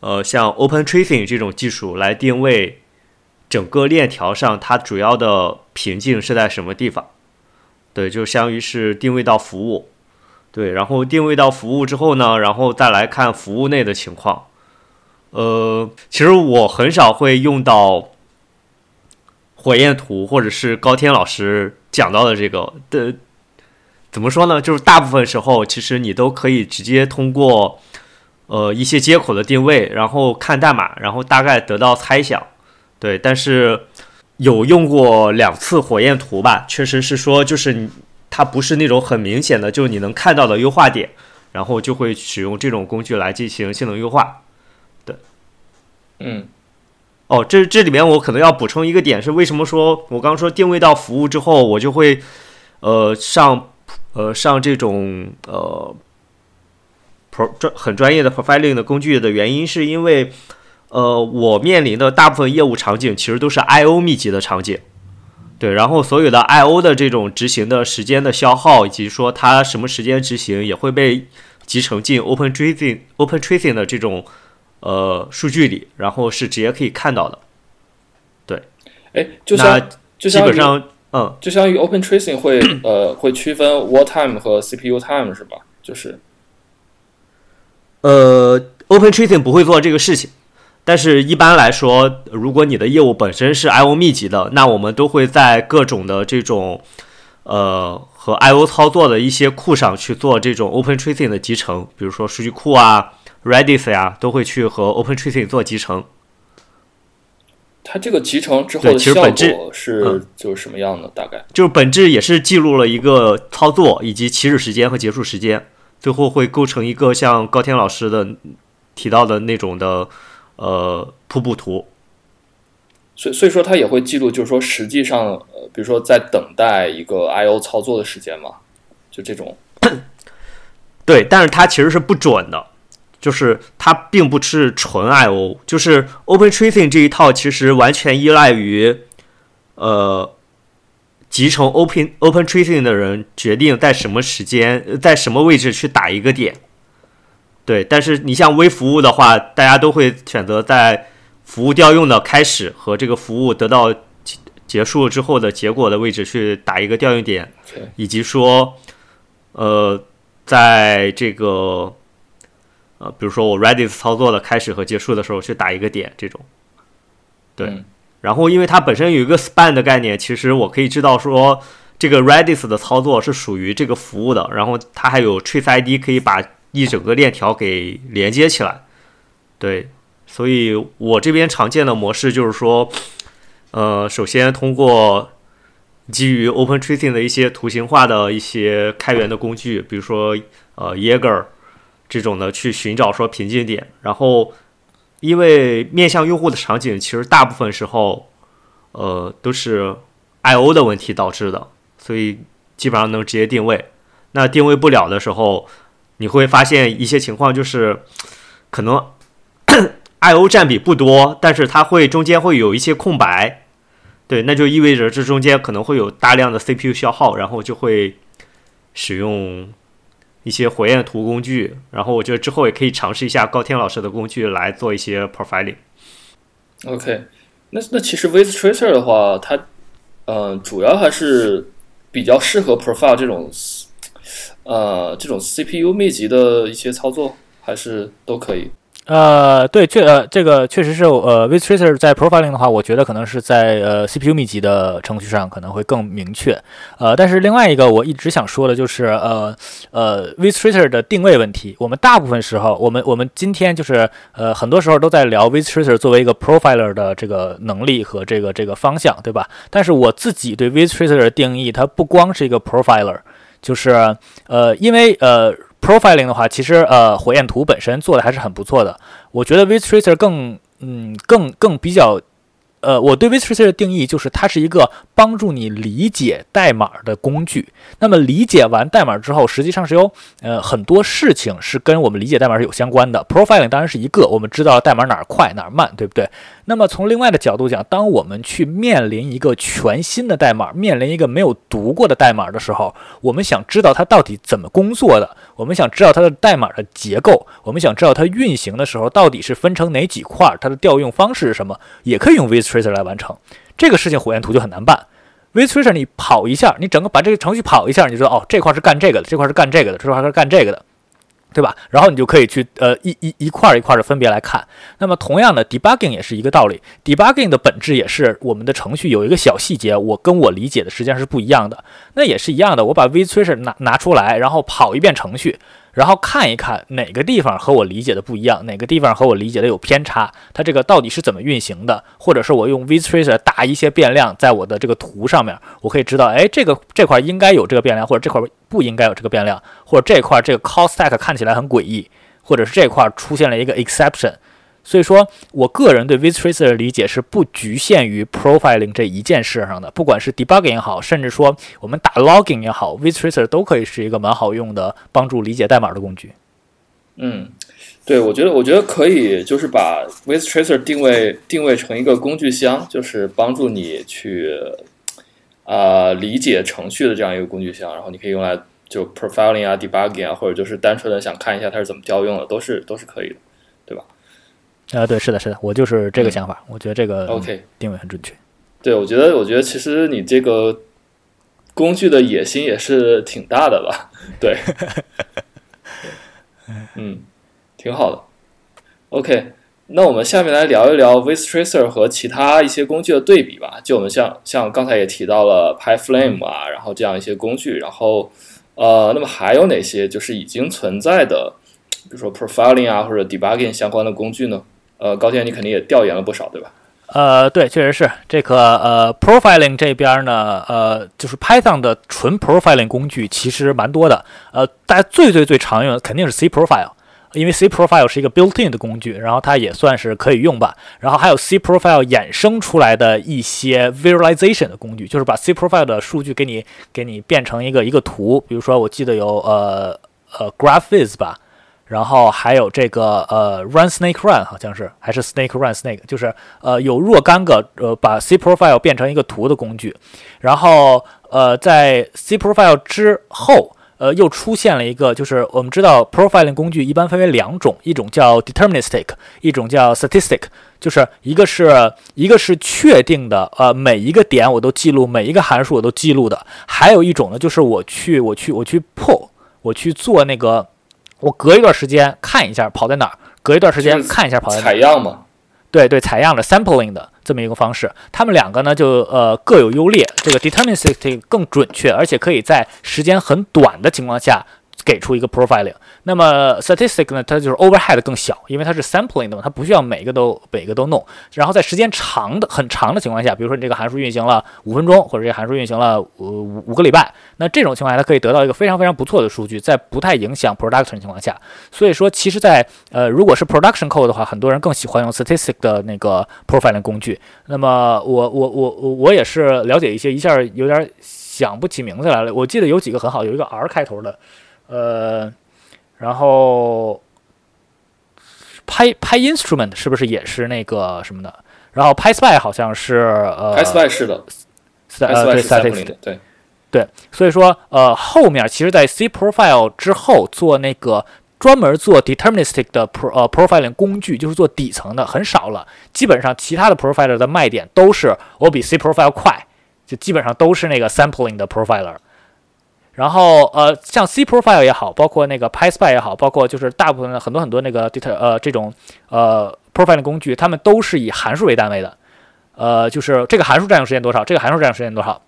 呃像 Open Tracing 这种技术来定位整个链条上它主要的瓶颈是在什么地方。对，就相当于是定位到服务。对，然后定位到服务之后呢，然后再来看服务内的情况。呃，其实我很少会用到火焰图，或者是高天老师讲到的这个的，怎么说呢？就是大部分时候，其实你都可以直接通过呃一些接口的定位，然后看代码，然后大概得到猜想。对，但是有用过两次火焰图吧，确实是说，就是它不是那种很明显的，就是你能看到的优化点，然后就会使用这种工具来进行性能优化。嗯，哦，这这里面我可能要补充一个点是，为什么说我刚刚说定位到服务之后，我就会呃上呃上这种呃 pro 专很专业的 profiling 的工具的原因，是因为呃我面临的大部分业务场景其实都是 I/O 密集的场景，对，然后所有的 I/O 的这种执行的时间的消耗，以及说它什么时间执行，也会被集成进 Open Tracing Open Tracing 的这种。呃，数据里，然后是直接可以看到的。对，哎，就像就基本上，嗯，就相当于 Open Tracing 会 呃会区分 Wall Time 和 CPU Time 是吧？就是，呃，Open Tracing 不会做这个事情，但是一般来说，如果你的业务本身是 I/O 密集的，那我们都会在各种的这种呃和 I/O 操作的一些库上去做这种 Open Tracing 的集成，比如说数据库啊。Redis 呀，都会去和 Open Tracing 做集成。它这个集成之后的效果是就是什么样的？大概就是本质也是记录了一个操作以及起始时间和结束时间，最后会构成一个像高天老师的提到的那种的呃瀑布图。所以所以说它也会记录，就是说实际上呃，比如说在等待一个 I/O 操作的时间嘛，就这种。对，但是它其实是不准的，就是它并不是纯 I/O，就是 Open Tracing 这一套其实完全依赖于呃集成 Open Open Tracing 的人决定在什么时间在什么位置去打一个点。对，但是你像微服务的话，大家都会选择在服务调用的开始和这个服务得到结束之后的结果的位置去打一个调用点，以及说，呃，在这个呃，比如说我 Redis 操作的开始和结束的时候去打一个点，这种。对，然后因为它本身有一个 span 的概念，其实我可以知道说这个 Redis 的操作是属于这个服务的，然后它还有 trace ID 可以把。一整个链条给连接起来，对，所以我这边常见的模式就是说，呃，首先通过基于 Open Tracing 的一些图形化的一些开源的工具，比如说呃 Jaeger 这种的去寻找说瓶颈点，然后因为面向用户的场景其实大部分时候呃都是 I/O 的问题导致的，所以基本上能直接定位。那定位不了的时候。你会发现一些情况，就是可能 I/O 占比不多，但是它会中间会有一些空白，对，那就意味着这中间可能会有大量的 CPU 消耗，然后就会使用一些火焰图工具，然后我觉得之后也可以尝试一下高天老师的工具来做一些 profiling。OK，那那其实 With Tracer 的话，它嗯主要还是比较适合 profile 这种。呃，这种 CPU 密集的一些操作还是都可以。呃，对，确呃，这个确实是呃，Vtracer 在 profiling 的话，我觉得可能是在呃 CPU 密集的程序上可能会更明确。呃，但是另外一个我一直想说的就是呃呃 Vtracer 的定位问题。我们大部分时候，我们我们今天就是呃很多时候都在聊 Vtracer 作为一个 profiler 的这个能力和这个这个方向，对吧？但是我自己对 Vtracer 的定义，它不光是一个 profiler。就是，呃，因为呃，profiling 的话，其实呃，火焰图本身做的还是很不错的。我觉得 Vtracer 更，嗯，更更比较。呃，我对 Vtracer 的定义就是它是一个帮助你理解代码的工具。那么理解完代码之后，实际上是有呃很多事情是跟我们理解代码是有相关的。Profiling 当然是一个，我们知道代码哪儿快哪儿慢，对不对？那么从另外的角度讲，当我们去面临一个全新的代码，面临一个没有读过的代码的时候，我们想知道它到底怎么工作的，我们想知道它的代码的结构，我们想知道它运行的时候到底是分成哪几块，它的调用方式是什么，也可以用 Vtracer 来完成这个事情。火焰图就很难办，Vtracer 你跑一下，你整个把这个程序跑一下，你就知道哦，这块是干这个的，这块是干这个的，这块是干这个的。对吧？然后你就可以去呃一一一块一块的分别来看。那么同样的，debugging 也是一个道理。debugging 的本质也是我们的程序有一个小细节，我跟我理解的实际上是不一样的。那也是一样的，我把 Vtracer 拿拿出来，然后跑一遍程序。然后看一看哪个地方和我理解的不一样，哪个地方和我理解的有偏差，它这个到底是怎么运行的？或者是我用 Vtracer 打一些变量在我的这个图上面，我可以知道，哎，这个这块应该有这个变量，或者这块不应该有这个变量，或者这块这个 call stack 看起来很诡异，或者是这块出现了一个 exception。所以说我个人对 Vtracer 的理解是不局限于 profiling 这一件事上的，不管是 debugging 也好，甚至说我们打 logging 也好，Vtracer 都可以是一个蛮好用的帮助理解代码的工具。嗯，对，我觉得我觉得可以，就是把 Vtracer 定位定位成一个工具箱，就是帮助你去啊理解程序的这样一个工具箱，然后你可以用来就 profiling 啊，debugging 啊，或者就是单纯的想看一下它是怎么调用的，都是都是可以的，对吧？啊，对，是的，是的，我就是这个想法。我觉得这个 OK 定位很准确。对，我觉得，我觉得其实你这个工具的野心也是挺大的吧？对，嗯，挺好的。OK，那我们下面来聊一聊 Vtracer 和其他一些工具的对比吧。就我们像像刚才也提到了 PyFlame 啊，然后这样一些工具，然后呃，那么还有哪些就是已经存在的，比如说 Profiling 啊或者 Debugging 相关的工具呢？呃，高建，你肯定也调研了不少，对吧？呃，对，确实是这个呃，profiling 这边呢，呃，就是 Python 的纯 profiling 工具其实蛮多的。呃，大家最最最常用的肯定是 C profile，因为 C Profile 是一个 built-in 的工具，然后它也算是可以用吧。然后还有 C Profile 衍生出来的一些 visualization 的工具，就是把 C Profile 的数据给你给你变成一个一个图。比如说，我记得有呃呃 GraphViz 吧，然后还有这个呃 Run Snake Run 好像是还是 Snake Run Snake，就是呃有若干个呃把 C Profile 变成一个图的工具。然后呃在 C Profile 之后。呃，又出现了一个，就是我们知道 profiling 工具一般分为两种，一种叫 deterministic，一种叫 statistic，就是一个是一个是确定的，呃，每一个点我都记录，每一个函数我都记录的，还有一种呢，就是我去我去我去 pull，我去做那个，我隔一段时间看一下跑在哪儿，隔一段时间看一下跑在哪儿，采样嘛。对对，采样的 sampling 的这么一个方式，他们两个呢就呃各有优劣。这个 deterministic 更准确，而且可以在时间很短的情况下给出一个 profiling。那么 statistic 呢，它就是 overhead 更小，因为它是 sampling 的嘛，它不需要每个都每个都弄。然后在时间长的很长的情况下，比如说你这个函数运行了五分钟，或者这个函数运行了五五个礼拜，那这种情况下它可以得到一个非常非常不错的数据，在不太影响 production 情况下。所以说，其实，在呃如果是 production code 的话，很多人更喜欢用 statistic 的那个 profiling 工具。那么我我我我我也是了解一些，一下有点想不起名字来了。我记得有几个很好，有一个 R 开头的，呃。然后拍拍 instrument 是不是也是那个什么的？然后 PySpy 好像是呃的，PySpy 是的，对对。所以说呃，后面其实，在 C Profile 之后做那个专门做 deterministic 的 pro 呃 profiling 工具，就是做底层的很少了。基本上其他的 profiler 的卖点都是我比 C Profile 快，就基本上都是那个 sampling 的 profiler。然后呃，像 C Profile 也好，包括那个 PySpy 也好，包括就是大部分的很多很多那个 data 呃这种呃 profile 的工具，他们都是以函数为单位的，呃，就是这个函数占用时间多少，这个函数占用时间多少。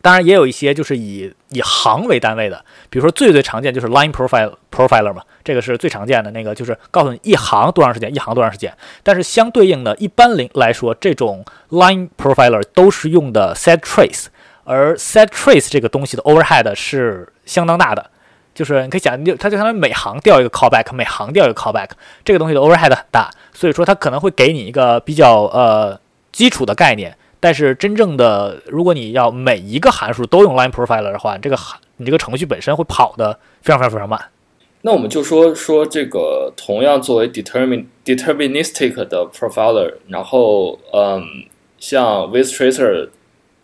当然也有一些就是以以行为单位的，比如说最最常见就是 line profile profiler 嘛，这个是最常见的那个，就是告诉你一行多长时间，一行多长时间。但是相对应的，一般零来说，这种 line profiler 都是用的 set trace。而 set trace 这个东西的 overhead 是相当大的，就是你可以想，它就相当于每行调一个 callback，每行调一个 callback，这个东西的 overhead 很大，所以说它可能会给你一个比较呃基础的概念，但是真正的如果你要每一个函数都用 line profiler 的话，这个函你这个程序本身会跑的非常非常非常慢。那我们就说说这个同样作为 determin deterministic 的 profiler，然后嗯，像 with tracer。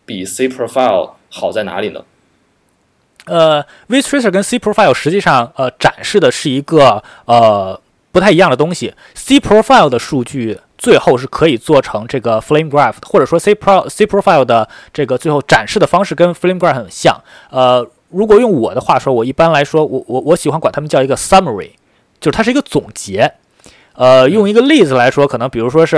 比 C Profile 好在哪里呢？呃，Vtracer 跟 C Profile 实际上呃展示的是一个呃不太一样的东西。C Profile 的数据最后是可以做成这个 Flame Graph，或者说 C Pro C Profile 的这个最后展示的方式跟 Flame Graph 很像。呃，如果用我的话说，我一般来说，我我我喜欢管他们叫一个 Summary，就是它是一个总结。呃，用一个例子来说，可能比如说是，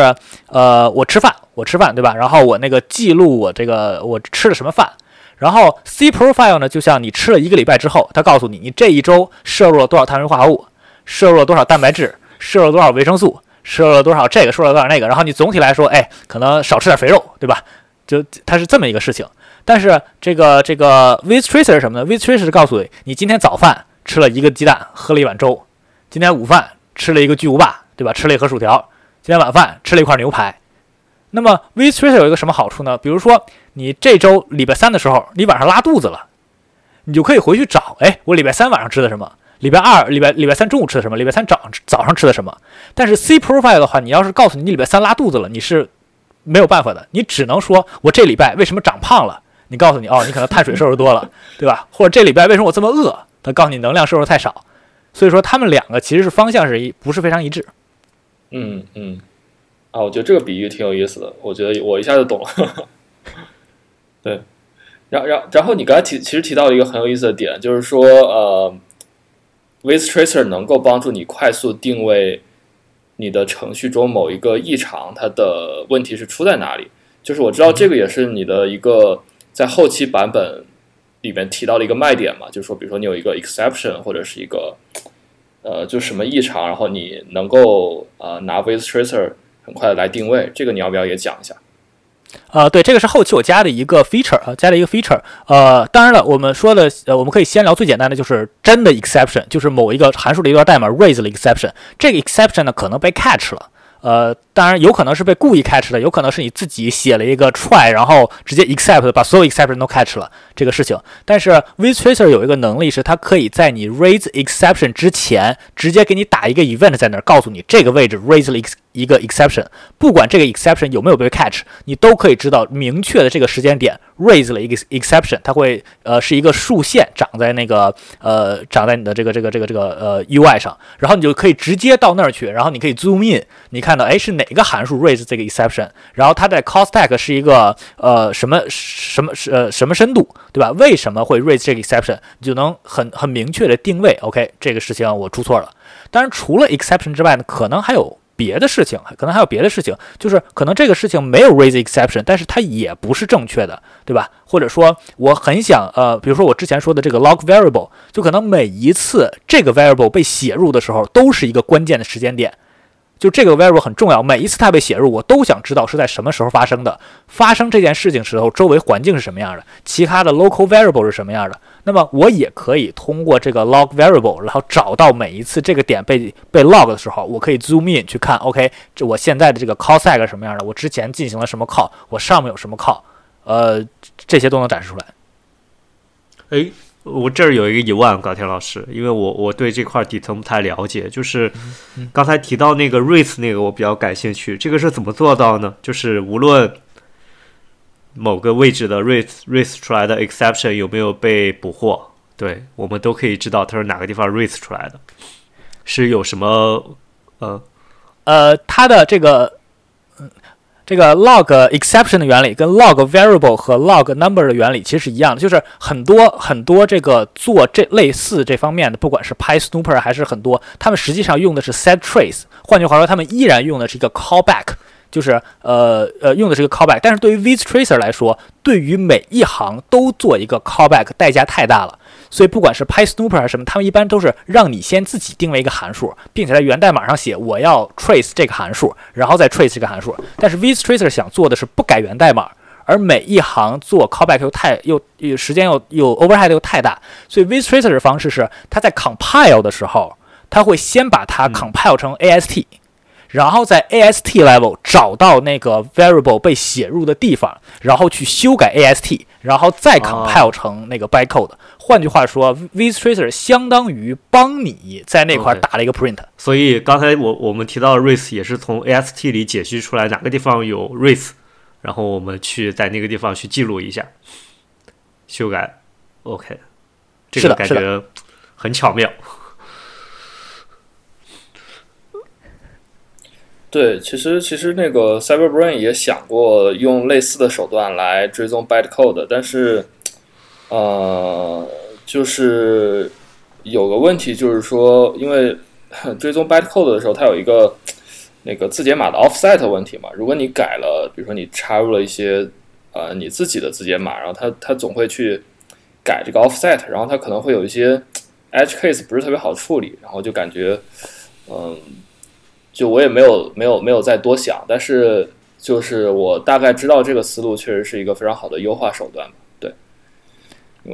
呃，我吃饭，我吃饭，对吧？然后我那个记录我这个我吃了什么饭，然后 C Profile 呢，就像你吃了一个礼拜之后，它告诉你你这一周摄入了多少碳水化合物，摄入了多少蛋白质，摄入了多少维生素，摄入了多少这个，摄入了多少那个，然后你总体来说，哎，可能少吃点肥肉，对吧？就它是这么一个事情。但是这个这个 With Tracer 是什么呢？With Tracer 是告诉你，你今天早饭吃了一个鸡蛋，喝了一碗粥，今天午饭吃了一个巨无霸。对吧？吃了一盒薯条，今天晚饭吃了一块牛排。那么 v t r a c e 有一个什么好处呢？比如说，你这周礼拜三的时候，你晚上拉肚子了，你就可以回去找，哎，我礼拜三晚上吃的什么？礼拜二、礼拜礼拜三中午吃的什么？礼拜三早上早上吃的什么？但是 C Profile 的话，你要是告诉你你礼拜三拉肚子了，你是没有办法的，你只能说我这礼拜为什么长胖了？你告诉你哦，你可能碳水摄入多了，对吧？或者这礼拜为什么我这么饿？他告诉你能量摄入太少。所以说，他们两个其实是方向是一不是非常一致。嗯嗯，啊，我觉得这个比喻挺有意思的，我觉得我一下就懂了。对，然然然后你刚才提其实提到了一个很有意思的点，就是说呃，with tracer 能够帮助你快速定位你的程序中某一个异常，它的问题是出在哪里。就是我知道这个也是你的一个在后期版本里面提到的一个卖点嘛，就是说比如说你有一个 exception 或者是一个。呃，就什么异常，然后你能够呃拿 With Tracer 很快的来定位，这个你要不要也讲一下？呃，对，这个是后期我加的一个 feature 啊，加了一个 feature。呃，当然了，我们说的，呃，我们可以先聊最简单的，就是真的 exception，就是某一个函数的一段代码 raise 了 exception，这个 exception 呢可能被 catch 了。呃，当然有可能是被故意 catch 的，有可能是你自己写了一个 try，然后直接 except 把所有 exception 都 catch 了这个事情。但是 vtracer 有一个能力是，它可以在你 raise exception 之前，直接给你打一个 event 在那儿，告诉你这个位置 raise 了一个 exception，不管这个 exception 有没有被 catch，你都可以知道明确的这个时间点 raise 了一个 exception，它会呃是一个竖线长在那个呃长在你的这个这个这个这个呃 UI 上，然后你就可以直接到那儿去，然后你可以 zoom in，你看到哎是哪个函数 raise 这个 exception，然后它在 call stack 是一个呃什么什么呃什么深度，对吧？为什么会 raise 这个 exception，你就能很很明确的定位，OK 这个事情我出错了。当然除了 exception 之外呢，可能还有。别的事情可能还有别的事情，就是可能这个事情没有 raise exception，但是它也不是正确的，对吧？或者说我很想呃，比如说我之前说的这个 log variable，就可能每一次这个 variable 被写入的时候都是一个关键的时间点。就这个 variable 很重要，每一次它被写入，我都想知道是在什么时候发生的。发生这件事情时候，周围环境是什么样的，其他的 local variable 是什么样的。那么我也可以通过这个 log variable，然后找到每一次这个点被被 log 的时候，我可以 zoom in 去看，OK，这我现在的这个 call stack 什么样的，我之前进行了什么 call，我上面有什么 call，呃，这些都能展示出来。哎。我这儿有一个疑问，高天老师，因为我我对这块底层不太了解，就是刚才提到那个 raise 那个，我比较感兴趣。这个是怎么做到呢？就是无论某个位置的 raise raise 出来的 exception 有没有被捕获，对我们都可以知道它是哪个地方 raise 出来的，是有什么呃呃，它的这个。这个 log exception 的原理跟 log variable 和 log number 的原理其实是一样的，就是很多很多这个做这类似这方面的，不管是 PySnooper 还是很多，他们实际上用的是 setTrace，换句话说，他们依然用的是一个 callback，就是呃呃用的是一个 callback，但是对于 vtracer 来说，对于每一行都做一个 callback 代价太大了。所以不管是 PySnooper 还是什么，他们一般都是让你先自己定位一个函数，并且在源代码上写我要 trace 这个函数，然后再 trace 这个函数。但是 vtracer 想做的是不改源代码，而每一行做 callback 又太又又时间又又 overhead 又太大，所以 vtracer 的方式是它在 compile 的时候，它会先把它 compile 成 AST。然后在 AST level 找到那个 variable 被写入的地方，然后去修改 AST，然后再 compile 成那个 bytecode。换句话说，vtracer 相当于帮你在那块打了一个 print。所以刚才我我们提到的 race 也是从 AST 里解析出来哪个地方有 race，然后我们去在那个地方去记录一下，修改。OK，这个感觉很巧妙。对，其实其实那个 CyberBrain 也想过用类似的手段来追踪 bytecode，但是，呃，就是有个问题，就是说，因为追踪 bytecode 的时候，它有一个那个字节码的 offset 问题嘛。如果你改了，比如说你插入了一些呃你自己的字节码，然后它它总会去改这个 offset，然后它可能会有一些 edge case 不是特别好处理，然后就感觉嗯。就我也没有没有没有再多想，但是就是我大概知道这个思路确实是一个非常好的优化手段对，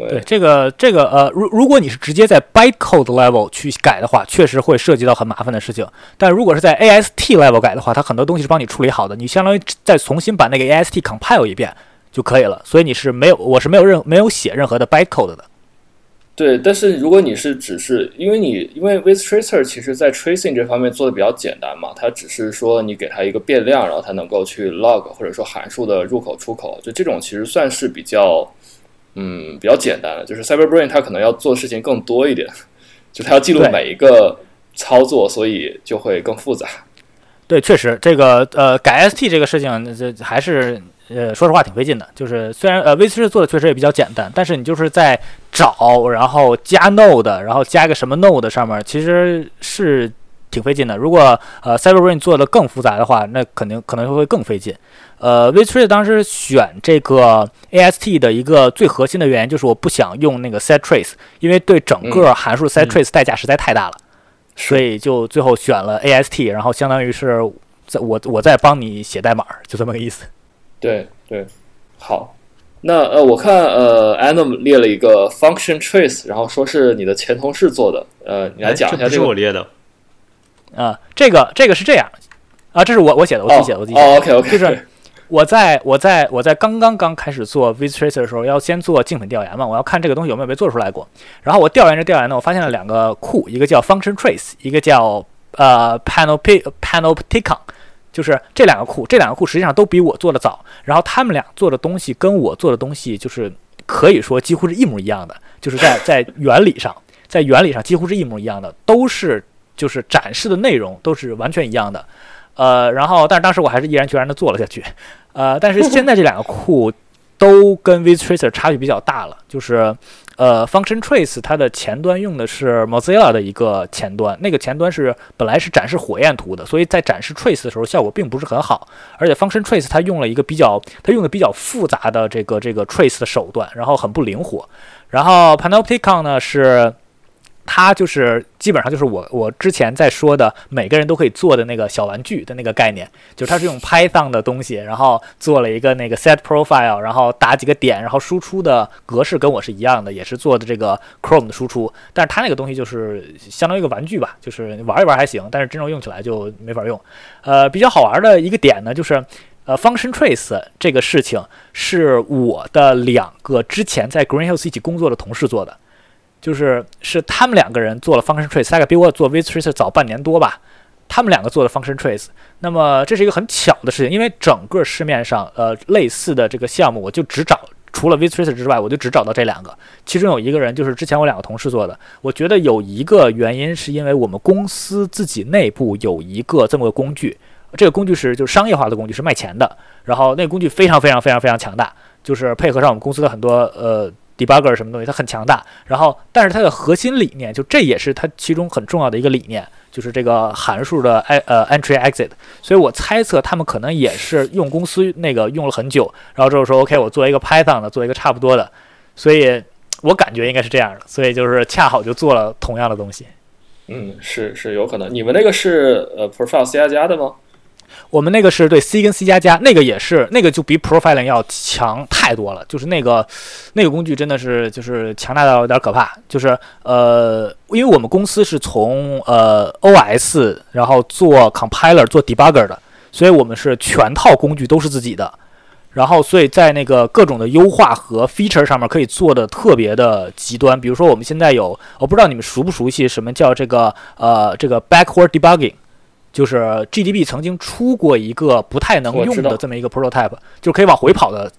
对这个这个呃，如如果你是直接在 bytecode level 去改的话，确实会涉及到很麻烦的事情。但如果是在 AST level 改的话，它很多东西是帮你处理好的，你相当于再重新把那个 AST compile 一遍就可以了。所以你是没有，我是没有任没有写任何的 bytecode 的。对，但是如果你是只是因为你因为 vtracer 其实在 tracing 这方面做的比较简单嘛，它只是说你给它一个变量，然后它能够去 log 或者说函数的入口出口，就这种其实算是比较嗯比较简单的。就是 CyberBrain 它可能要做事情更多一点，就它要记录每一个操作，所以就会更复杂。对，确实这个呃改 st 这个事情这还是。呃，说实话挺费劲的，就是虽然呃 v 四做的确实也比较简单，但是你就是在找，然后加 node，然后加个什么 node 上面，其实是挺费劲的。如果呃 CyberBrain 做的更复杂的话，那肯定可能会更费劲。呃 v 四当时选这个 AST 的一个最核心的原因就是我不想用那个 setTrace，因为对整个函数 setTrace 代价实在太大了，所以就最后选了 AST，然后相当于是在我我在帮你写代码，就这么个意思。对对，好。那呃，我看呃，Adam 列了一个 function trace，然后说是你的前同事做的，呃，你来讲一下这个。我列的，啊、这个这个是这样啊，这是我我写的，我自己写的，我自己写的。哦，OK OK，就是我在我在我在刚刚刚开始做 Vis Tracer 的时候，要先做竞品调研嘛，我要看这个东西有没有被做出来过。然后我调研着调研呢，我发现了两个库，一个叫 Function Trace，一个叫呃 Panopti Panopticon。就是这两个库，这两个库实际上都比我做的早，然后他们俩做的东西跟我做的东西就是可以说几乎是一模一样的，就是在在原理上，在原理上几乎是一模一样的，都是就是展示的内容都是完全一样的。呃，然后但是当时我还是毅然决然的做了下去，呃，但是现在这两个库都跟 Viz Tracer 差距比较大了，就是呃，Function Trace 它的前端用的是 Mozilla 的一个前端，那个前端是本来是展示火焰图的，所以在展示 Trace 的时候效果并不是很好，而且 Function Trace 它用了一个比较它用的比较复杂的这个这个 Trace 的手段，然后很不灵活，然后 Panopticon 呢是。它就是基本上就是我我之前在说的每个人都可以做的那个小玩具的那个概念，就是它是用 Python 的东西，然后做了一个那个 set profile，然后打几个点，然后输出的格式跟我是一样的，也是做的这个 Chrome 的输出，但是它那个东西就是相当于一个玩具吧，就是玩一玩还行，但是真正用起来就没法用。呃，比较好玩的一个点呢，就是呃 function trace 这个事情是我的两个之前在 Green Hills 一起工作的同事做的。就是是他们两个人做了 function trace，大概比我做 v t r a c e 早半年多吧。他们两个做的 function trace，那么这是一个很巧的事情，因为整个市面上呃类似的这个项目，我就只找除了 v t r a c e 之外，我就只找到这两个。其中有一个人就是之前我两个同事做的。我觉得有一个原因是因为我们公司自己内部有一个这么个工具，这个工具是就是商业化的工具，是卖钱的。然后那个工具非常非常非常非常强大，就是配合上我们公司的很多呃。Debugger 什么东西，它很强大。然后，但是它的核心理念，就这也是它其中很重要的一个理念，就是这个函数的 e 呃 entry exit。所以我猜测他们可能也是用公司那个用了很久，然后之后说 OK，我做一个 Python 的，做一个差不多的。所以我感觉应该是这样的。所以就是恰好就做了同样的东西。嗯，是是有可能。你们那个是呃 Profile C 加加的吗？我们那个是对 C 跟 C 加加，那个也是那个就比 Profiling 要强太多了。就是那个那个工具真的是就是强大到有点可怕。就是呃，因为我们公司是从呃 OS 然后做 compiler 做 debugger 的，所以我们是全套工具都是自己的。然后所以在那个各种的优化和 feature 上面可以做的特别的极端。比如说我们现在有，我不知道你们熟不熟悉什么叫这个呃这个 backward debugging。就是 GDB 曾经出过一个不太能用的这么一个 prototype，就是可以往回跑的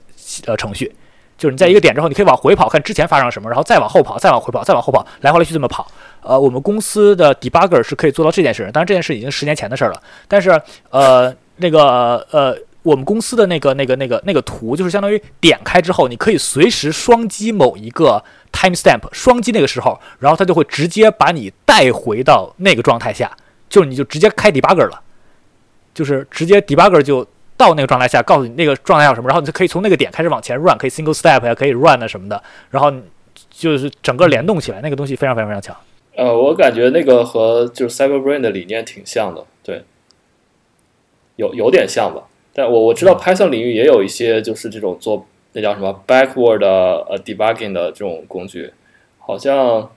呃程序，就是你在一个点之后，你可以往回跑，看之前发生了什么，然后再往后跑，再往回跑，再往后跑，来回来去这么跑。呃，我们公司的 debugger 是可以做到这件事，当然这件事已经十年前的事了。但是呃，那个呃，我们公司的那个那个那个那个图，就是相当于点开之后，你可以随时双击某一个 timestamp，双击那个时候，然后它就会直接把你带回到那个状态下。就是你就直接开 debugger 了，就是直接 debugger 就到那个状态下，告诉你那个状态有什么，然后你就可以从那个点开始往前 run，可以 single step 呀，可以 run 啊什么的，然后就是整个联动起来，那个东西非常非常非常强。呃，我感觉那个和就是 CyberBrain 的理念挺像的，对，有有点像吧。但我我知道 Python 领域也有一些就是这种做那叫什么 backward 呃 debugging 的这种工具，好像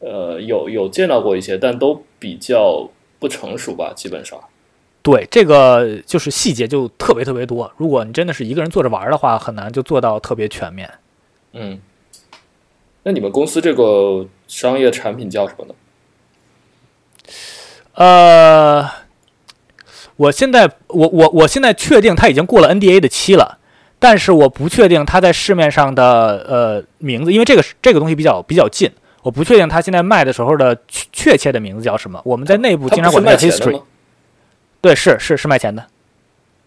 呃有有见到过一些，但都比较不成熟吧，基本上。对，这个就是细节就特别特别多。如果你真的是一个人做着玩的话，很难就做到特别全面。嗯，那你们公司这个商业产品叫什么呢？呃，我现在我我我现在确定它已经过了 NDA 的期了，但是我不确定它在市面上的呃名字，因为这个这个东西比较比较近，我不确定它现在卖的时候的确确切的名字叫什么。我们在内部经常管它叫 history。对，是是是卖钱的。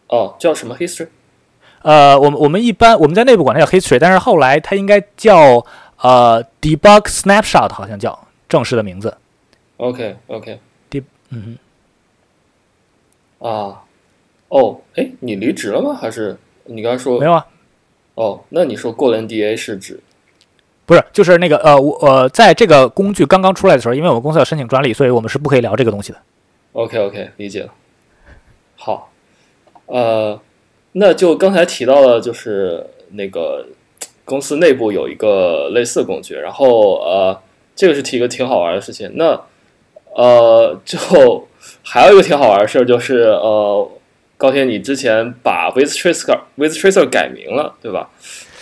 哦，叫什么 history？呃，我们我们一般我们在内部管它叫 history，但是后来它应该叫呃 debug snapshot，好像叫正式的名字。OK OK。deb 嗯啊，哦，哎，你离职了吗？还是你刚才说没有啊？哦，那你说过了 NDA 是指？不是，就是那个呃，我呃，在这个工具刚刚出来的时候，因为我们公司要申请专利，所以我们是不可以聊这个东西的。OK OK，理解了。好，呃，那就刚才提到了，就是那个公司内部有一个类似工具，然后呃，这个是提一个挺好玩的事情。那呃，就还有一个挺好玩的事儿，就是呃，高天，你之前把 with tracer with tracer 改名了，对吧？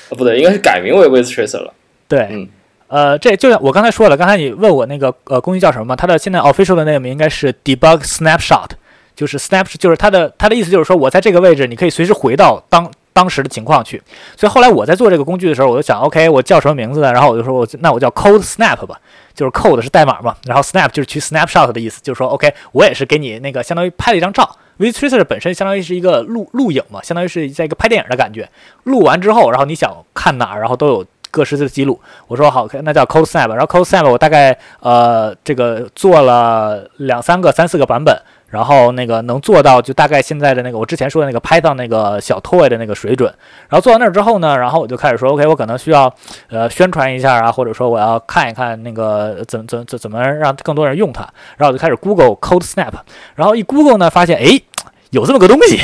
呃，不对，应该是改名为 with tracer 了。对，嗯呃，这就像我刚才说了，刚才你问我那个呃工具叫什么嘛？它的现在 official 的那个名应该是 debug snapshot，就是 snap，就是它的它的意思就是说我在这个位置，你可以随时回到当当时的情况去。所以后来我在做这个工具的时候，我就想，OK，我叫什么名字呢？然后我就说我那我叫 code snap 吧，就是 code 是代码嘛，然后 snap 就是去 snapshot 的意思，就是说 OK，我也是给你那个相当于拍了一张照。V Tracer 本身相当于是一个录录影嘛，相当于是在一个拍电影的感觉。录完之后，然后你想看哪儿，然后都有各式的记录。我说好，那叫 Code Snap。然后 Code Snap 我大概呃这个做了两三个、三四个版本，然后那个能做到就大概现在的那个我之前说的那个 Python 那个小 toy 的那个水准。然后做到那儿之后呢，然后我就开始说 OK，我可能需要呃宣传一下啊，或者说我要看一看那个怎怎怎怎么让更多人用它。然后我就开始 Google Code Snap，然后一 Google 呢发现哎。有这么个东西，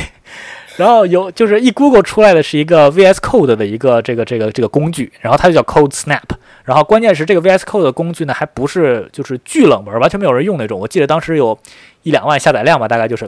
然后有就是一 Google 出来的是一个 VS Code 的一个这个这个这个工具，然后它就叫 Code Snap，然后关键是这个 VS Code 的工具呢还不是就是巨冷门，完全没有人用那种，我记得当时有一两万下载量吧，大概就是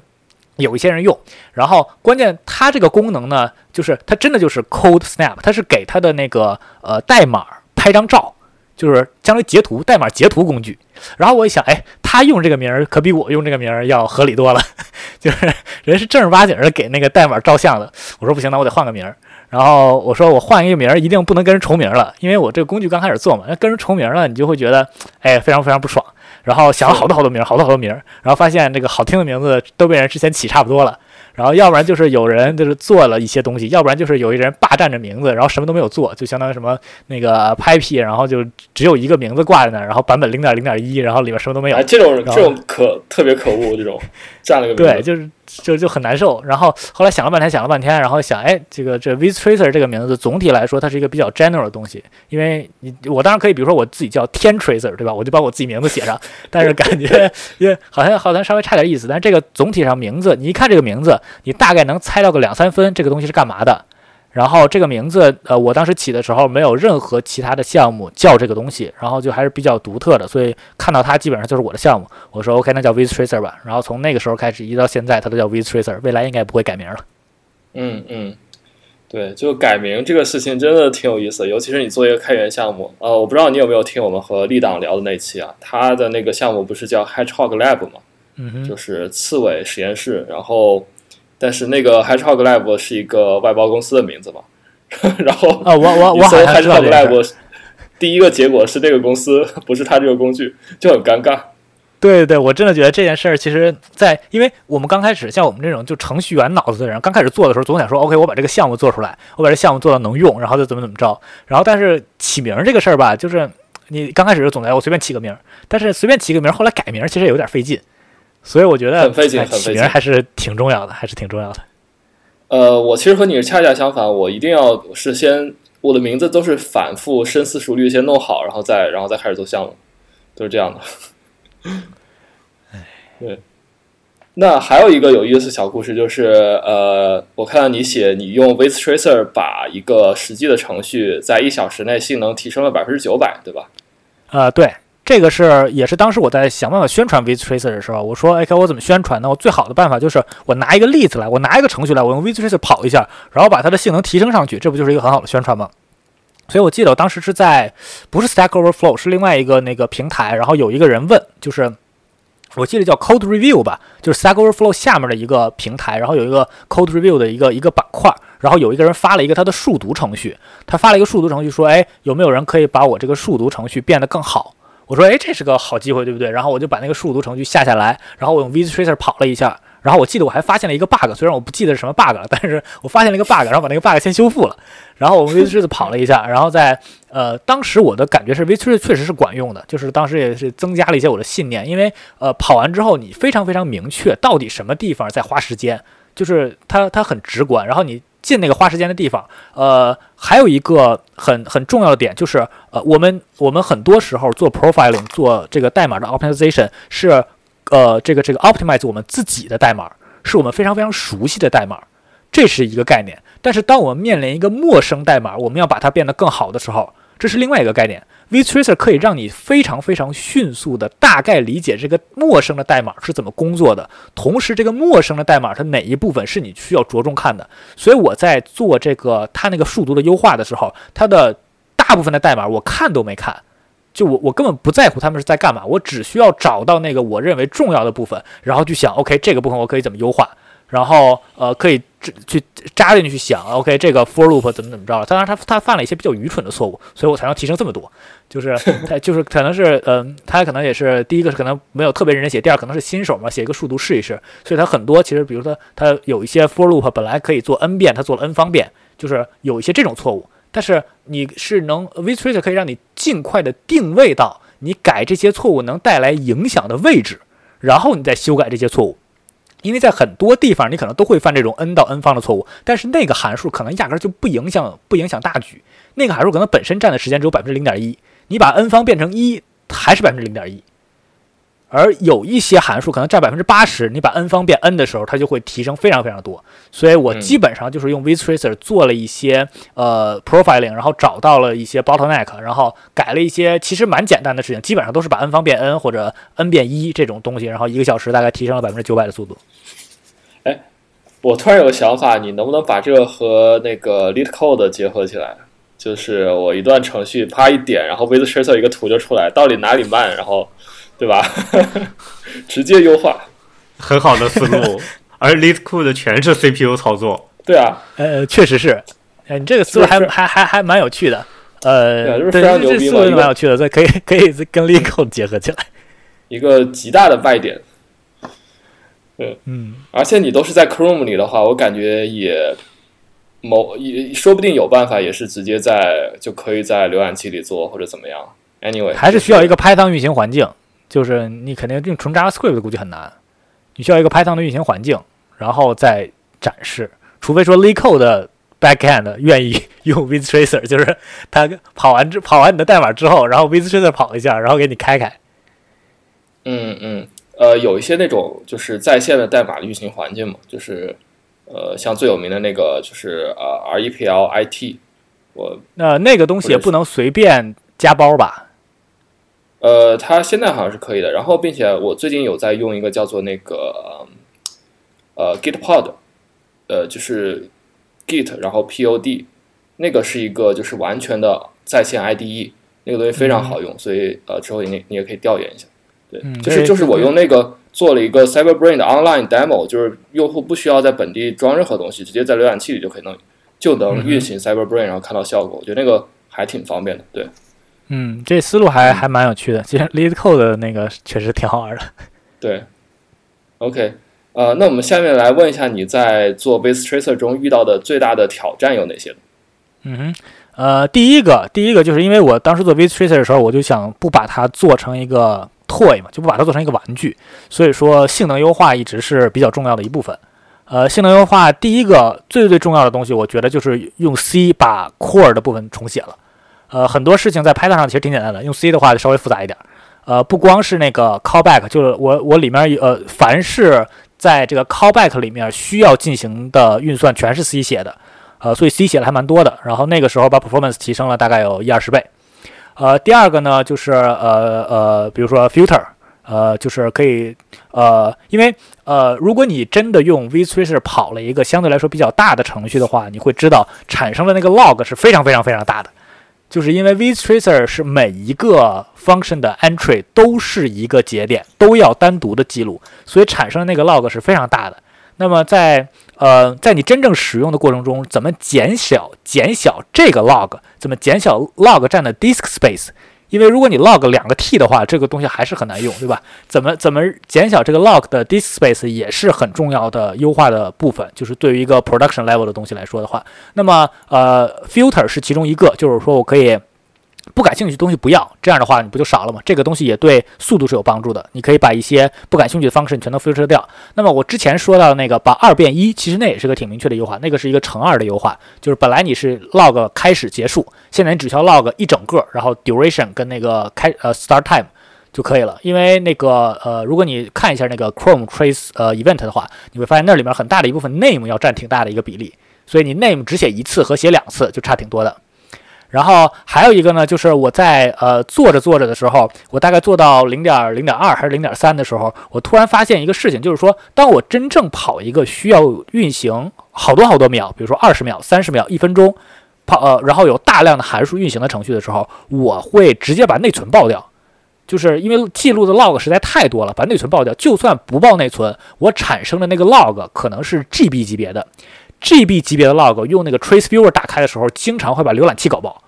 有一些人用，然后关键它这个功能呢，就是它真的就是 Code Snap，它是给它的那个呃代码拍张照。就是相当于截图代码截图工具，然后我一想，哎，他用这个名儿可比我用这个名儿要合理多了，就是人是正儿八经的给那个代码照相的。我说不行，那我得换个名儿。然后我说我换一个名儿，一定不能跟人重名了，因为我这个工具刚开始做嘛，那跟人重名了，你就会觉得，哎，非常非常不爽。然后想了好多好多名儿，好多好多名儿，然后发现这个好听的名字都被人之前起差不多了。然后要不然就是有人就是做了一些东西，要不然就是有一人霸占着名字，然后什么都没有做，就相当于什么那个 Py，然后就只有一个名字挂在那儿，然后版本零点零点一，然后里面什么都没有。哎，这种这种可特别可恶，这种占了个名对，就是就就很难受。然后后来想了半天，想了半天，然后想，哎，这个这 Vtracer 这个名字总体来说它是一个比较 general 的东西，因为你我当然可以，比如说我自己叫天 Tracer，对吧？我就把我自己名字写上，但是感觉因为好像好像稍微差点意思。但是这个总体上名字，你一看这个名字，你大概能猜到个两三分，这个东西是干嘛的。然后这个名字，呃，我当时起的时候没有任何其他的项目叫这个东西，然后就还是比较独特的，所以看到它基本上就是我的项目。我说 OK，那叫 Vtracer 吧。然后从那个时候开始，一直到现在，它都叫 Vtracer，未来应该不会改名了。嗯嗯，对，就改名这个事情真的挺有意思的，尤其是你做一个开源项目。呃，我不知道你有没有听我们和立党聊的那期啊，他的那个项目不是叫 Hedgehog Lab 吗？嗯哼，就是刺猬实验室，然后。但是那个 Hedgehog Lab 是一个外包公司的名字嘛？然后啊，我我我搜 Hedgehog Lab，第一个结果是这个公司 不是他这个工具，就很尴尬。对对对，我真的觉得这件事儿，其实在，因为我们刚开始像我们这种就程序员脑子的人，刚开始做的时候，总想说，OK，我把这个项目做出来，我把这项目做到能用，然后就怎么怎么着。然后但是起名这个事儿吧，就是你刚开始就总在我随便起个名，但是随便起个名，后来改名其实也有点费劲。所以我觉得很费劲哎很费劲起名还是挺重要的，还是挺重要的。呃，我其实和你是恰恰相反，我一定要是先我的名字都是反复深思熟虑先弄好，然后再然后再开始做项目，都是这样的。对。那还有一个有意思的小故事，就是呃，我看到你写你用 With Tracer 把一个实际的程序在一小时内性能提升了百分之九百，对吧？呃，对，这个是也是当时我在想办法宣传 Vtracer 的时候，我说，哎，该我怎么宣传呢？我最好的办法就是我拿一个例子来，我拿一个程序来，我用 Vtracer 跑一下，然后把它的性能提升上去，这不就是一个很好的宣传吗？所以我记得我当时是在不是 Stack Overflow，是另外一个那个平台，然后有一个人问，就是我记得叫 Code Review 吧，就是 Stack Overflow 下面的一个平台，然后有一个 Code Review 的一个一个板块，然后有一个人发了一个他的数独程序，他发了一个数独程序说，哎，有没有人可以把我这个数独程序变得更好？我说，哎，这是个好机会，对不对？然后我就把那个数独程序下下来，然后我用 Vtracer 跑了一下，然后我记得我还发现了一个 bug，虽然我不记得是什么 bug 了，但是我发现了一个 bug，然后把那个 bug 先修复了，然后我用 Vtracer 跑了一下，然后在呃，当时我的感觉是 Vtracer 确实是管用的，就是当时也是增加了一些我的信念，因为呃，跑完之后你非常非常明确到底什么地方在花时间，就是它它很直观，然后你进那个花时间的地方，呃，还有一个很很重要的点就是，呃，我们我们很多时候做 profiling 做这个代码的 optimization 是，呃，这个这个 optimize 我们自己的代码，是我们非常非常熟悉的代码。这是一个概念。但是当我们面临一个陌生代码，我们要把它变得更好的时候，这是另外一个概念。vTracer 可以让你非常非常迅速的大概理解这个陌生的代码是怎么工作的，同时这个陌生的代码它哪一部分是你需要着重看的。所以我在做这个它那个数独的优化的时候，它的大部分的代码我看都没看，就我我根本不在乎他们是在干嘛，我只需要找到那个我认为重要的部分，然后去想，OK 这个部分我可以怎么优化。然后，呃，可以去扎进去想，OK，这个 for loop 怎么怎么着了？当然，他他犯了一些比较愚蠢的错误，所以我才能提升这么多。就是 他就是可能是，嗯，他可能也是第一个是可能没有特别认真写，第二可能是新手嘛，写一个数独试一试。所以他很多其实，比如说他有一些 for loop 本来可以做 n 遍，他做了 n 方遍，就是有一些这种错误。但是你是能 vTracer 可以让你尽快的定位到你改这些错误能带来影响的位置，然后你再修改这些错误。因为在很多地方，你可能都会犯这种 n 到 n 方的错误，但是那个函数可能压根就不影响不影响大局，那个函数可能本身占的时间只有百分之零点一，你把 n 方变成一，还是百分之零点一。而有一些函数可能占百分之八十，你把 n 方变 n 的时候，它就会提升非常非常多。所以我基本上就是用 vTracer 做了一些呃 profiling，然后找到了一些 bottleneck，然后改了一些其实蛮简单的事情，基本上都是把 n 方变 n 或者 n 变一这种东西，然后一个小时大概提升了百分之九百的速度。哎，我突然有个想法，你能不能把这个和那个 LeetCode 结合起来？就是我一段程序啪一点，然后 vTracer 一个图就出来，到底哪里慢，然后。对吧？直接优化，很好的思路。而 LeetCode 全是 CPU 操作。对啊，呃，确实是。哎，你这个思路还还还还蛮有趣的。呃，对，这思路蛮有趣的，这可以可以 跟 LeetCode 结合起来。一个极大的卖点。嗯嗯。而且你都是在 Chrome 里的话，我感觉也某也说不定有办法，也是直接在就可以在浏览器里做或者怎么样。Anyway，还是需要一个 Python 运行环境。就是你肯定用纯 JavaScript 估计很难，你需要一个 Python 的运行环境，然后再展示。除非说 LeetCode 的 backend 愿意用 vTracer，就是他跑完之跑完你的代码之后，然后 vTracer 跑一下，然后给你开开。嗯嗯，呃，有一些那种就是在线的代码的运行环境嘛，就是呃，像最有名的那个就是呃 REPL-IT，我那那个东西也不能随便加包吧。呃，它现在好像是可以的。然后，并且我最近有在用一个叫做那个呃 Gitpod，呃，就是 Git，然后 Pod，那个是一个就是完全的在线 IDE，那个东西非常好用，所以呃，之后你你也可以调研一下。对，就是就是我用那个做了一个 CyberBrain 的 online demo，就是用户不需要在本地装任何东西，直接在浏览器里就可以能就能运行 CyberBrain，然后看到效果。我觉得那个还挺方便的。对。嗯，这思路还还蛮有趣的。其实 LeetCode 的那个确实挺好玩的。对，OK，呃，那我们下面来问一下，你在做 Base Tracer 中遇到的最大的挑战有哪些？嗯哼，呃，第一个，第一个就是因为我当时做 Base Tracer 的时候，我就想不把它做成一个 toy 嘛，就不把它做成一个玩具，所以说性能优化一直是比较重要的一部分。呃，性能优化第一个最最重要的东西，我觉得就是用 C 把 core 的部分重写了。呃，很多事情在 Python 上其实挺简单的，用 C 的话就稍微复杂一点。呃，不光是那个 callback，就是我我里面呃，凡是在这个 callback 里面需要进行的运算，全是 C 写的。呃，所以 C 写的还蛮多的。然后那个时候把 performance 提升了大概有一二十倍。呃，第二个呢，就是呃呃，比如说 filter，呃，就是可以呃，因为呃，如果你真的用 vTracer 跑了一个相对来说比较大的程序的话，你会知道产生的那个 log 是非常非常非常大的。就是因为 vTracer 是每一个 function 的 entry 都是一个节点，都要单独的记录，所以产生的那个 log 是非常大的。那么在呃，在你真正使用的过程中，怎么减小减小这个 log？怎么减小 log 占的 disk space？因为如果你 log 两个 t 的话，这个东西还是很难用，对吧？怎么怎么减小这个 log 的 disk space 也是很重要的优化的部分。就是对于一个 production level 的东西来说的话，那么呃，filter 是其中一个，就是说我可以。不感兴趣的东西不要，这样的话你不就少了吗？这个东西也对速度是有帮助的。你可以把一些不感兴趣的方式你全都 filter 掉。那么我之前说到的那个把二变一，其实那也是个挺明确的优化，那个是一个乘二的优化，就是本来你是 log 开始结束，现在你只需要 log 一整个，然后 duration 跟那个开呃 start time 就可以了。因为那个呃，如果你看一下那个 Chrome Trace 呃 Event 的话，你会发现那里面很大的一部分 name 要占挺大的一个比例，所以你 name 只写一次和写两次就差挺多的。然后还有一个呢，就是我在呃做着做着的时候，我大概做到零点零点二还是零点三的时候，我突然发现一个事情，就是说，当我真正跑一个需要运行好多好多秒，比如说二十秒、三十秒、一分钟，跑呃，然后有大量的函数运行的程序的时候，我会直接把内存爆掉，就是因为记录的 log 实在太多了，把内存爆掉。就算不爆内存，我产生的那个 log 可能是 GB 级别的。GB 级别的 log 用那个 Trace Viewer 打开的时候，经常会把浏览器搞爆，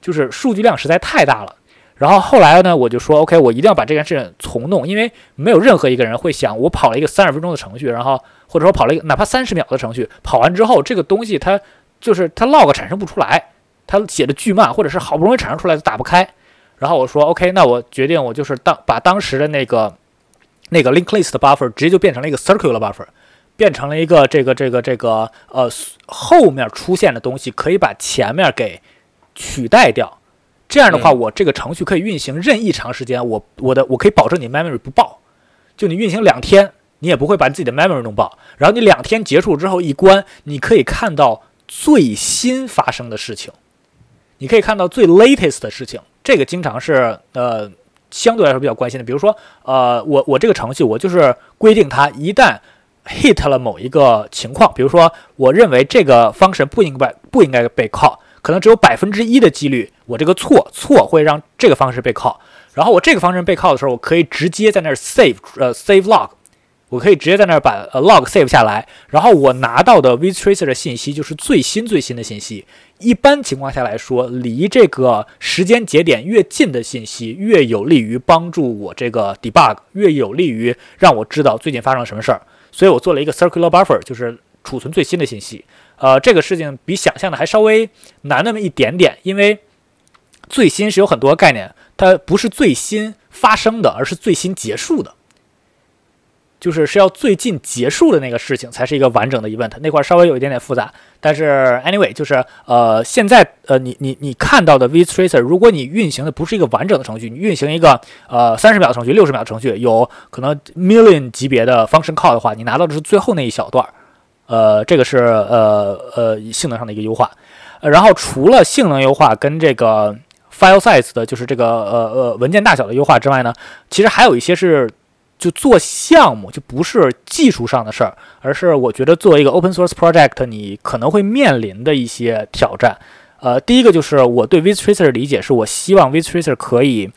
就是数据量实在太大了。然后后来呢，我就说 OK，我一定要把这件事情重弄，因为没有任何一个人会想，我跑了一个三十分钟的程序，然后或者说跑了一个哪怕三十秒的程序，跑完之后这个东西它就是它 log 产生不出来，它写的巨慢，或者是好不容易产生出来就打不开。然后我说 OK，那我决定我就是当把当时的那个那个 Linked List buffer 直接就变成了一个 circular buffer。变成了一个这个这个这个呃后面出现的东西可以把前面给取代掉，这样的话我这个程序可以运行任意长时间，我我的我可以保证你 memory 不爆，就你运行两天你也不会把自己的 memory 弄爆，然后你两天结束之后一关，你可以看到最新发生的事情，你可以看到最 latest 的事情，这个经常是呃相对来说比较关心的，比如说呃我我这个程序我就是规定它一旦 hit 了某一个情况，比如说，我认为这个方式不应该不应该被 call，可能只有百分之一的几率，我这个错错会让这个方式被 call。然后我这个方式被 call 的时候，我可以直接在那儿 save 呃 save log，我可以直接在那儿把呃 log save 下来。然后我拿到的 vtracer 的信息就是最新最新的信息。一般情况下来说，离这个时间节点越近的信息，越有利于帮助我这个 debug，越有利于让我知道最近发生了什么事儿。所以我做了一个 circular buffer，就是储存最新的信息。呃，这个事情比想象的还稍微难那么一点点，因为最新是有很多概念，它不是最新发生的，而是最新结束的。就是是要最近结束的那个事情才是一个完整的 event，那块稍微有一点点复杂。但是 anyway，就是呃，现在呃，你你你看到的 vtracer，如果你运行的不是一个完整的程序，你运行一个呃三十秒程序、六十秒程序，有可能 million 级别的 function call 的话，你拿到的是最后那一小段。呃，这个是呃呃性能上的一个优化。然后除了性能优化跟这个 file size 的，就是这个呃呃文件大小的优化之外呢，其实还有一些是。就做项目就不是技术上的事儿，而是我觉得作为一个 open source project，你可能会面临的一些挑战。呃，第一个就是我对 vtracer 的理解是我希望 v i t r a c e r 可以，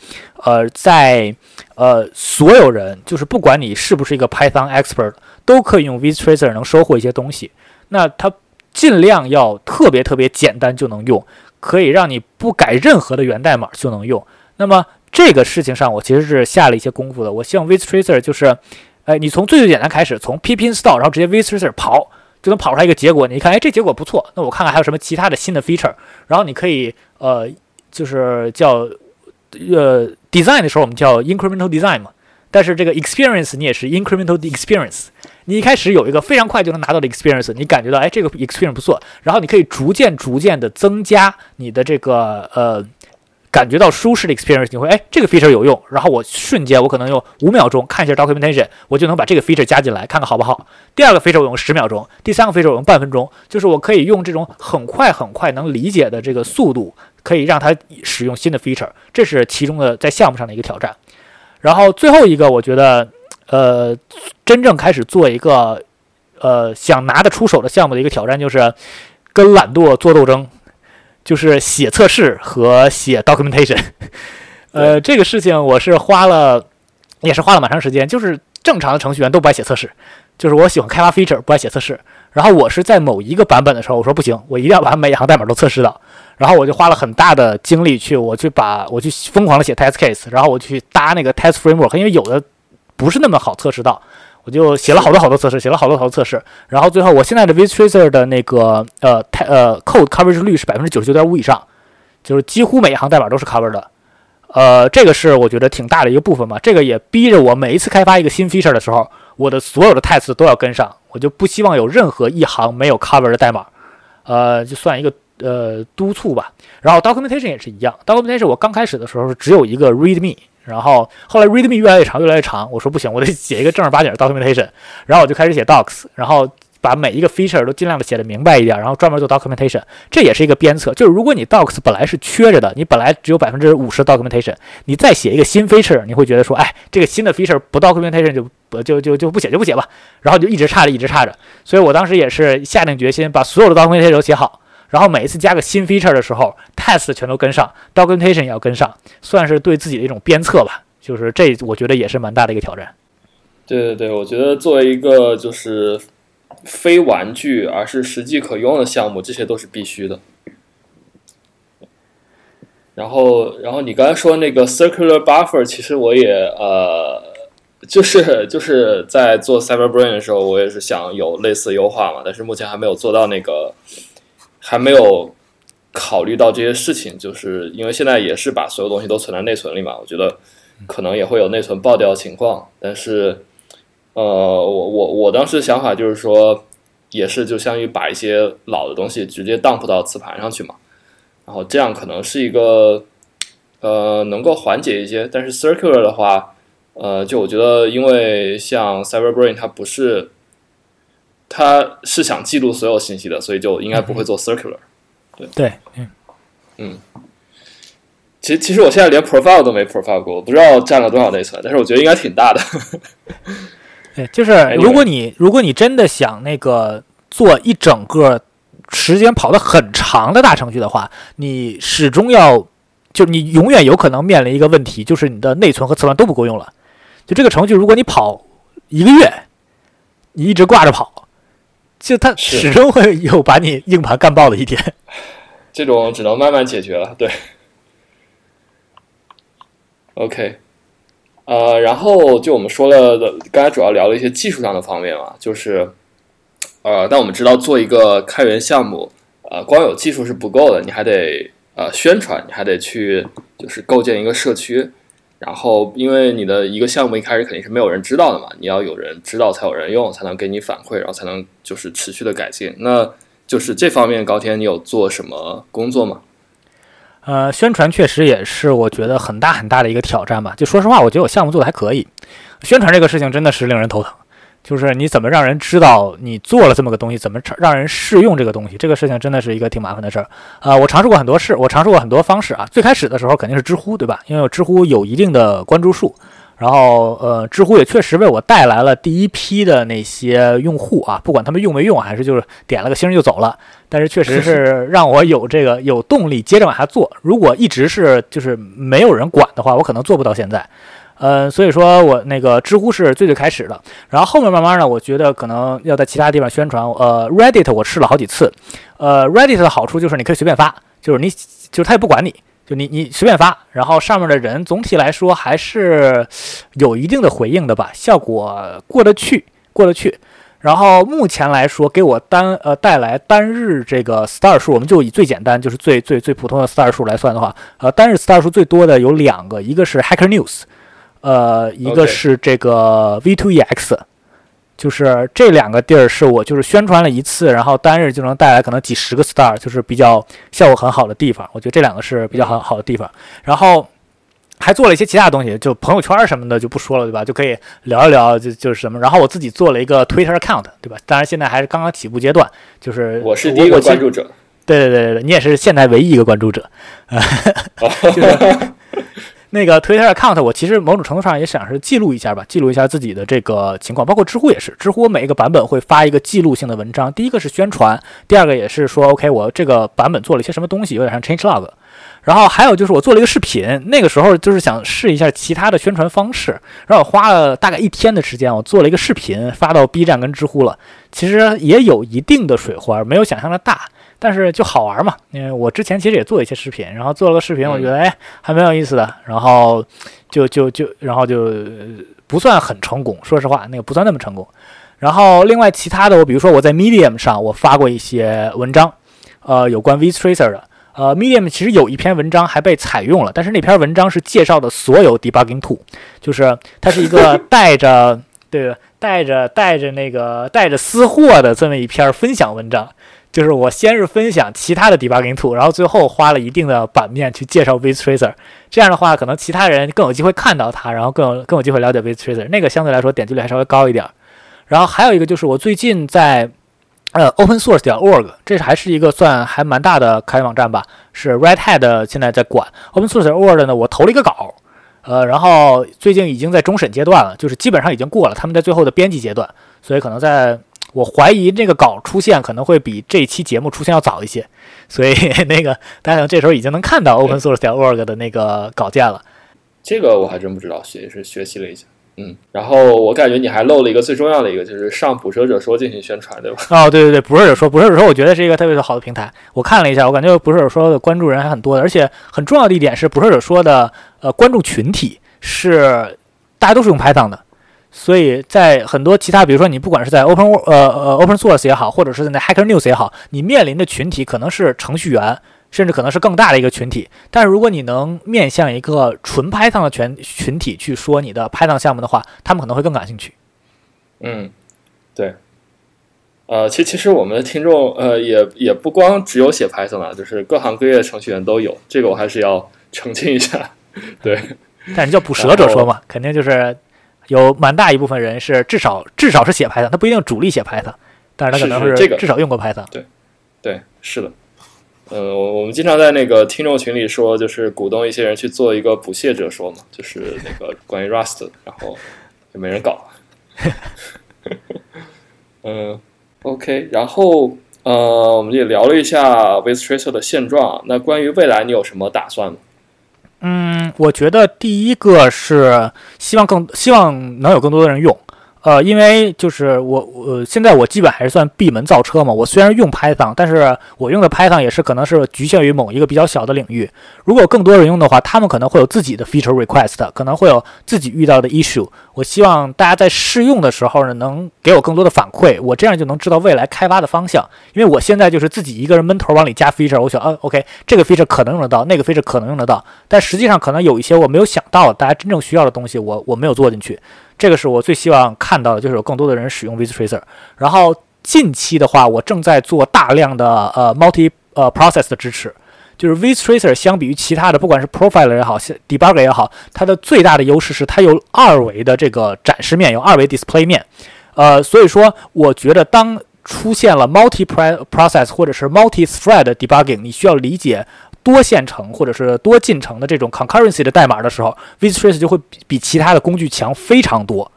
呃，在呃所有人，就是不管你是不是一个 Python expert，都可以用 v i t r a c e r 能收获一些东西。那它尽量要特别特别简单就能用，可以让你不改任何的源代码就能用。那么这个事情上，我其实是下了一些功夫的。我希望 vtracer 就是，哎，你从最最简单开始，从 P P install，然后直接 vtracer 跑，就能跑出来一个结果。你看，哎，这结果不错，那我看看还有什么其他的新的 feature。然后你可以，呃，就是叫，呃，design 的时候我们叫 incremental design 嘛。但是这个 experience 你也是 incremental experience。你一开始有一个非常快就能拿到的 experience，你感觉到，哎，这个 experience 不错。然后你可以逐渐逐渐的增加你的这个，呃。感觉到舒适的 experience，你会哎，这个 feature 有用，然后我瞬间我可能用五秒钟看一下 documentation，我就能把这个 feature 加进来，看看好不好。第二个 feature 我用十秒钟，第三个 feature 我用半分钟，就是我可以用这种很快很快能理解的这个速度，可以让它使用新的 feature，这是其中的在项目上的一个挑战。然后最后一个，我觉得呃，真正开始做一个呃想拿得出手的项目的一个挑战，就是跟懒惰做斗争。就是写测试和写 documentation，呃，这个事情我是花了，也是花了蛮长时间。就是正常的程序员都不爱写测试，就是我喜欢开发 feature，不爱写测试。然后我是在某一个版本的时候，我说不行，我一定要把每一行代码都测试到。然后我就花了很大的精力去，我去把我去疯狂的写 test case，然后我去搭那个 test framework，因为有的不是那么好测试到。我就写了好多好多测试，写了好多好多测试，然后最后我现在的 vitracer 的那个呃太呃 code coverage 率是百分之九十九点五以上，就是几乎每一行代码都是 cover 的，呃，这个是我觉得挺大的一个部分嘛。这个也逼着我每一次开发一个新 feature 的时候，我的所有的 test 都要跟上，我就不希望有任何一行没有 cover 的代码，呃，就算一个呃督促吧。然后 documentation 也是一样，documentation 我刚开始的时候只有一个 readme。然后后来 README 越来越长，越来越长，我说不行，我得写一个正儿八经的 documentation，然后我就开始写 docs，然后把每一个 feature 都尽量的写的明白一点，然后专门做 documentation，这也是一个鞭策。就是如果你 docs 本来是缺着的，你本来只有百分之五十 documentation，你再写一个新 feature，你会觉得说，哎，这个新的 feature 不 documentation 就不就就就不写就不写吧，然后就一直差着，一直差着。所以我当时也是下定决心把所有的 documentation 都写好。然后每一次加个新 feature 的时候，test 全都跟上，documentation 也要跟上，算是对自己的一种鞭策吧。就是这，我觉得也是蛮大的一个挑战。对对对，我觉得作为一个就是非玩具而是实际可用的项目，这些都是必须的。然后，然后你刚才说那个 circular buffer，其实我也呃，就是就是在做 CyberBrain 的时候，我也是想有类似优化嘛，但是目前还没有做到那个。还没有考虑到这些事情，就是因为现在也是把所有东西都存在内存里嘛。我觉得可能也会有内存爆掉的情况，但是呃，我我我当时想法就是说，也是就相当于把一些老的东西直接 dump 到磁盘上去嘛，然后这样可能是一个呃能够缓解一些。但是 circular 的话，呃，就我觉得因为像 CyberBrain 它不是。他是想记录所有信息的，所以就应该不会做 circular。对对，嗯嗯。其实其实我现在连 profile 都没 profile 过，我不知道占了多少内存，但是我觉得应该挺大的。对，就是 如果你如果你真的想那个做一整个时间跑得很长的大程序的话，你始终要就你永远有可能面临一个问题，就是你的内存和磁盘都不够用了。就这个程序，如果你跑一个月，你一直挂着跑。就它始终会有把你硬盘干爆的一天，这种只能慢慢解决了。对，OK，呃，然后就我们说了的，刚才主要聊了一些技术上的方面嘛，就是呃，但我们知道做一个开源项目，呃，光有技术是不够的，你还得呃宣传，你还得去就是构建一个社区。然后，因为你的一个项目一开始肯定是没有人知道的嘛，你要有人知道才有人用，才能给你反馈，然后才能就是持续的改进。那就是这方面，高天你有做什么工作吗？呃，宣传确实也是我觉得很大很大的一个挑战吧。就说实话，我觉得我项目做的还可以，宣传这个事情真的是令人头疼。就是你怎么让人知道你做了这么个东西，怎么让人试用这个东西，这个事情真的是一个挺麻烦的事儿啊！我尝试过很多事，我尝试过很多方式啊。最开始的时候肯定是知乎，对吧？因为知乎有一定的关注数，然后呃，知乎也确实为我带来了第一批的那些用户啊，不管他们用没用，还是就是点了个星就走了，但是确实是让我有这个有动力接着往下做。如果一直是就是没有人管的话，我可能做不到现在。嗯，所以说我那个知乎是最最开始的，然后后面慢慢呢，我觉得可能要在其他地方宣传。呃，Reddit 我试了好几次，呃，Reddit 的好处就是你可以随便发，就是你就是他也不管你，就你你随便发，然后上面的人总体来说还是有一定的回应的吧，效果过得去，过得去。然后目前来说，给我单呃带来单日这个 star 数，我们就以最简单就是最最最普通的 star 数来算的话，呃，单日 star 数最多的有两个，一个是 Hacker News。呃，一个是这个 V2EX，就是这两个地儿是我就是宣传了一次，然后单日就能带来可能几十个 star，就是比较效果很好的地方。我觉得这两个是比较很好的地方。然后还做了一些其他东西，就朋友圈什么的就不说了，对吧？就可以聊一聊，就就是什么。然后我自己做了一个 Twitter account，对吧？当然现在还是刚刚起步阶段，就是我是第一个关注者。对对对对对，你也是现在唯一一个关注者。就是。那个 Twitter account，我其实某种程度上也想是记录一下吧，记录一下自己的这个情况。包括知乎也是，知乎我每一个版本会发一个记录性的文章。第一个是宣传，第二个也是说，OK，我这个版本做了一些什么东西，有点像 change log。然后还有就是我做了一个视频，那个时候就是想试一下其他的宣传方式，然后我花了大概一天的时间，我做了一个视频发到 B 站跟知乎了。其实也有一定的水花，没有想象的大。但是就好玩嘛，因为我之前其实也做一些视频，然后做了个视频，我觉得哎还蛮有意思的，然后就就就然后就不算很成功，说实话那个不算那么成功。然后另外其他的，我比如说我在 Medium 上我发过一些文章，呃有关 Vtracer 的，呃 Medium 其实有一篇文章还被采用了，但是那篇文章是介绍的所有 debugging tool，就是它是一个带着 对带着带着那个带着私货的这么一篇分享文章。就是我先是分享其他的 debugging tool，然后最后花了一定的版面去介绍 Viz Tracer。这样的话，可能其他人更有机会看到它，然后更有更有机会了解 Viz Tracer。那个相对来说点击率还稍微高一点。然后还有一个就是我最近在呃 Open Source 点 org，这是还是一个算还蛮大的开源网站吧，是 Red Hat 现在在管 Open Source org 呢。我投了一个稿，呃，然后最近已经在终审阶段了，就是基本上已经过了，他们在最后的编辑阶段，所以可能在。我怀疑这个稿出现可能会比这期节目出现要早一些，所以 那个大家可能这时候已经能看到 Open Source 点 org 的那个稿件了。这个我还真不知道，学是学习了一下。嗯，然后我感觉你还漏了一个最重要的一个，就是上捕蛇者说进行宣传，对吧？哦，对对对，捕蛇者说，捕蛇者说，我觉得是一个特别好的平台。我看了一下，我感觉捕蛇者说的关注人还很多的，而且很重要的一点是，捕蛇者说的呃关注群体是大家都是用 Python 的。所以在很多其他，比如说你不管是在 Open 呃呃 Open Source 也好，或者是在 Hacker News 也好，你面临的群体可能是程序员，甚至可能是更大的一个群体。但是如果你能面向一个纯 Python 的群群体去说你的 Python 项目的话，他们可能会更感兴趣。嗯，对。呃，其其实我们的听众呃也也不光只有写 Python 啊，就是各行各业的程序员都有，这个我还是要澄清一下。对，但是叫捕蛇者说嘛，肯定就是。有蛮大一部分人是至少至少是写 Python，他不一定主力写 Python，但是他可能是这个至少用过 Python。对，对，是的。呃，我们经常在那个听众群里说，就是鼓动一些人去做一个捕蟹者说嘛，就是那个关于 Rust，然后也没人搞。嗯，OK，然后呃，我们也聊了一下 Tracer 的现状。那关于未来，你有什么打算吗？嗯，我觉得第一个是希望更希望能有更多的人用。呃，因为就是我，我现在我基本还是算闭门造车嘛。我虽然用 Python，但是我用的 Python 也是可能是局限于某一个比较小的领域。如果更多人用的话，他们可能会有自己的 feature request，可能会有自己遇到的 issue。我希望大家在试用的时候呢，能给我更多的反馈，我这样就能知道未来开发的方向。因为我现在就是自己一个人闷头往里加 feature，我想，啊，OK，这个 feature 可能用得到，那个 feature 可能用得到，但实际上可能有一些我没有想到，大家真正需要的东西，我我没有做进去。这个是我最希望看到的，就是有更多的人使用 Viz Tracer。然后近期的话，我正在做大量的呃 multi 呃 process 的支持。就是 Viz Tracer 相比于其他的，不管是 Profiler 也好，Debugger 也好，它的最大的优势是它有二维的这个展示面，有二维 display 面。呃，所以说我觉得当出现了 multi process 或者是 multi thread debugging，你需要理解。多线程或者是多进程的这种 concurrency 的代码的时候，Vistrace 就会比其他的工具强非常多，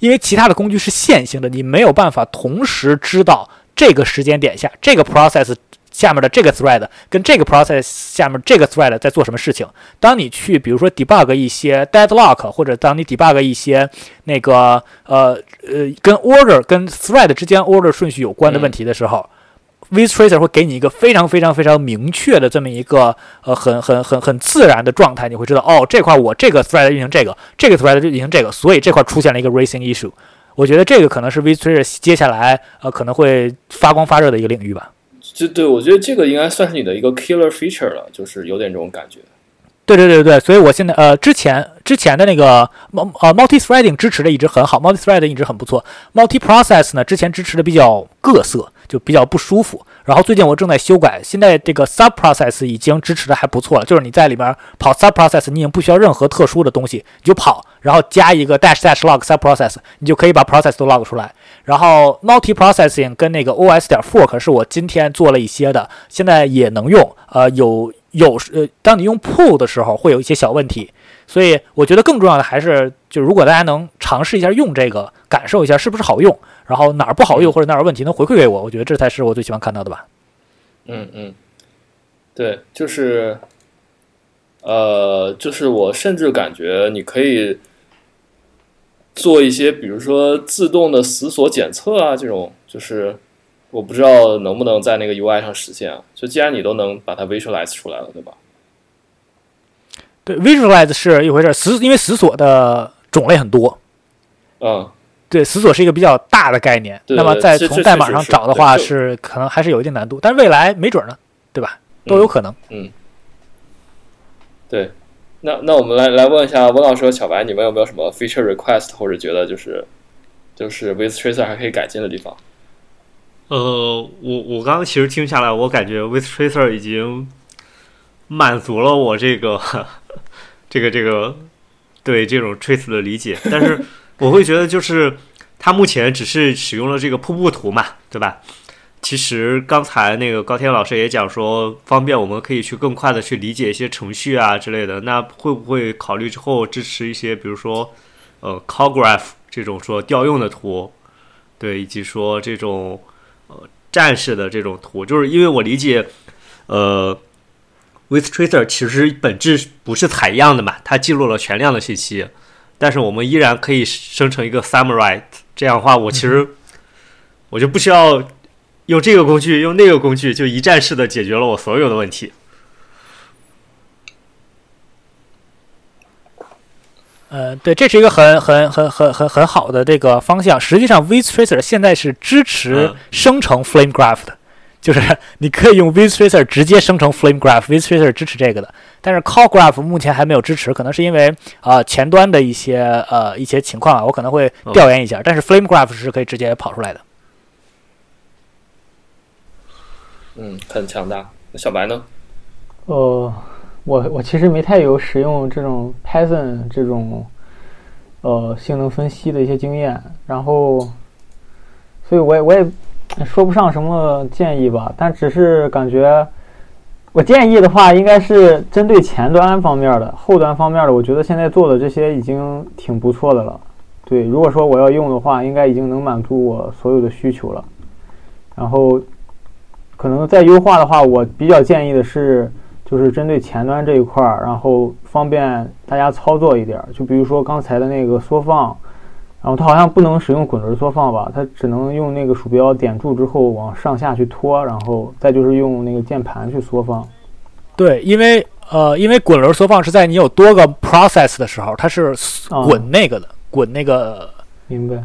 因为其他的工具是线性的，你没有办法同时知道这个时间点下这个 process 下面的这个 thread 跟这个 process 下面这个 thread 在做什么事情。当你去比如说 debug 一些 deadlock，或者当你 debug 一些那个呃呃跟 order 跟 thread 之间 order 顺序有关的问题的时候。Tracer 会给你一个非常非常非常明确的这么一个呃很很很很自然的状态，你会知道哦这块我这个 thread 运行这个，这个 thread 就运行这个，所以这块出现了一个 racing issue。我觉得这个可能是 Viz Tracer 接下来呃可能会发光发热的一个领域吧。就对我觉得这个应该算是你的一个 killer feature 了，就是有点这种感觉。对对对对，所以我现在呃之前之前的那个呃 multi threading 支持的一直很好，multi threading 一直很不错，multi process 呢之前支持的比较各色。就比较不舒服，然后最近我正在修改，现在这个 sub process 已经支持的还不错了，就是你在里边跑 sub process，你已经不需要任何特殊的东西，你就跑，然后加一个 dash dash log sub process，你就可以把 process 都 log 出来。然后 multi processing 跟那个 os 点 fork 是我今天做了一些的，现在也能用，呃，有有呃，当你用 pull 的时候会有一些小问题。所以我觉得更重要的还是，就如果大家能尝试一下用这个，感受一下是不是好用，然后哪儿不好用或者哪儿有问题能回馈给我，我觉得这才是我最喜欢看到的吧。嗯嗯，对，就是，呃，就是我甚至感觉你可以做一些，比如说自动的死锁检测啊，这种，就是我不知道能不能在那个 UI 上实现啊。就既然你都能把它 visualize 出来了，对吧？对，visualize 是一回事，死因为死锁的种类很多，嗯，对，死锁是一个比较大的概念，那么在从代码上找的话，是可能还是有一定难度，但是未来没准呢，对吧？都有可能。嗯，对，那那我们来来问一下温老师和小白，你们有没有什么 feature request 或者觉得就是就是 with tracer 还可以改进的地方？呃，我我刚刚其实听下来，我感觉 With Tracer 已经满足了我这个这个这个对这种 trace 的理解，但是我会觉得就是它目前只是使用了这个瀑布图嘛，对吧？其实刚才那个高天老师也讲说，方便我们可以去更快的去理解一些程序啊之类的。那会不会考虑之后支持一些，比如说呃 call graph 这种说调用的图，对，以及说这种呃战士的这种图？就是因为我理解，呃，with tracer 其实本质不是采样的嘛，它记录了全量的信息，但是我们依然可以生成一个 summary。这样的话，我其实我就不需要。用这个工具，用那个工具，就一站式的解决了我所有的问题。呃，对，这是一个很很很很很很好的这个方向。实际上，Vtracer 现在是支持生成 Flame Graph 的，就是你可以用 Vtracer 直接生成 Flame Graph，Vtracer 支持这个的。但是 Call Graph 目前还没有支持，可能是因为啊前端的一些呃一些情况啊，我可能会调研一下。但是 Flame Graph 是可以直接跑出来的。嗯，很强大。那小白呢？呃，我我其实没太有使用这种 Python 这种呃性能分析的一些经验，然后，所以我也我也说不上什么建议吧。但只是感觉，我建议的话，应该是针对前端方面的，后端方面的，我觉得现在做的这些已经挺不错的了。对，如果说我要用的话，应该已经能满足我所有的需求了。然后。可能再优化的话，我比较建议的是，就是针对前端这一块儿，然后方便大家操作一点。就比如说刚才的那个缩放，然后它好像不能使用滚轮缩放吧，它只能用那个鼠标点住之后往上下去拖，然后再就是用那个键盘去缩放。对，因为呃，因为滚轮缩放是在你有多个 process 的时候，它是滚那个的，滚那个。明白。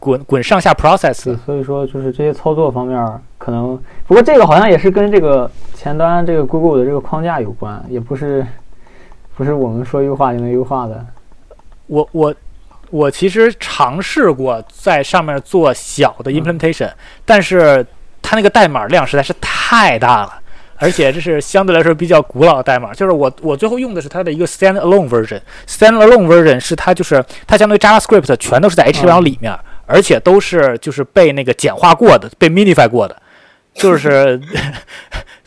滚滚上下 process，所以说就是这些操作方面可能，不过这个好像也是跟这个前端这个 Google 的这个框架有关，也不是不是我们说优化就能优化的。我我我其实尝试过在上面做小的 implementation，但是它那个代码量实在是太大了，而且这是相对来说比较古老的代码。就是我我最后用的是它的一个 standalone version，standalone version 是它就是它相当于 JavaScript 全都是在 HTML 里面。而且都是就是被那个简化过的，被 minify 过的，就是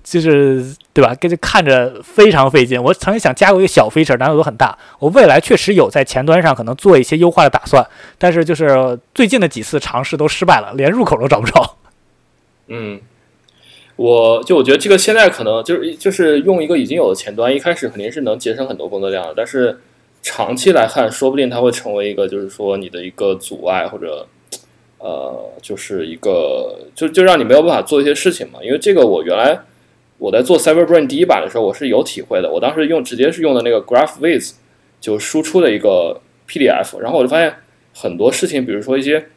就是对吧？跟着看着非常费劲。我曾经想加过一个小 feature，难度都很大。我未来确实有在前端上可能做一些优化的打算，但是就是最近的几次尝试都失败了，连入口都找不着。嗯，我就我觉得这个现在可能就是就是用一个已经有的前端，一开始肯定是能节省很多工作量的，但是长期来看，说不定它会成为一个就是说你的一个阻碍或者。呃，就是一个，就就让你没有办法做一些事情嘛。因为这个，我原来我在做 CyberBrain 第一版的时候，我是有体会的。我当时用直接是用的那个 GraphViz，就输出的一个 PDF，然后我就发现很多事情，比如说一些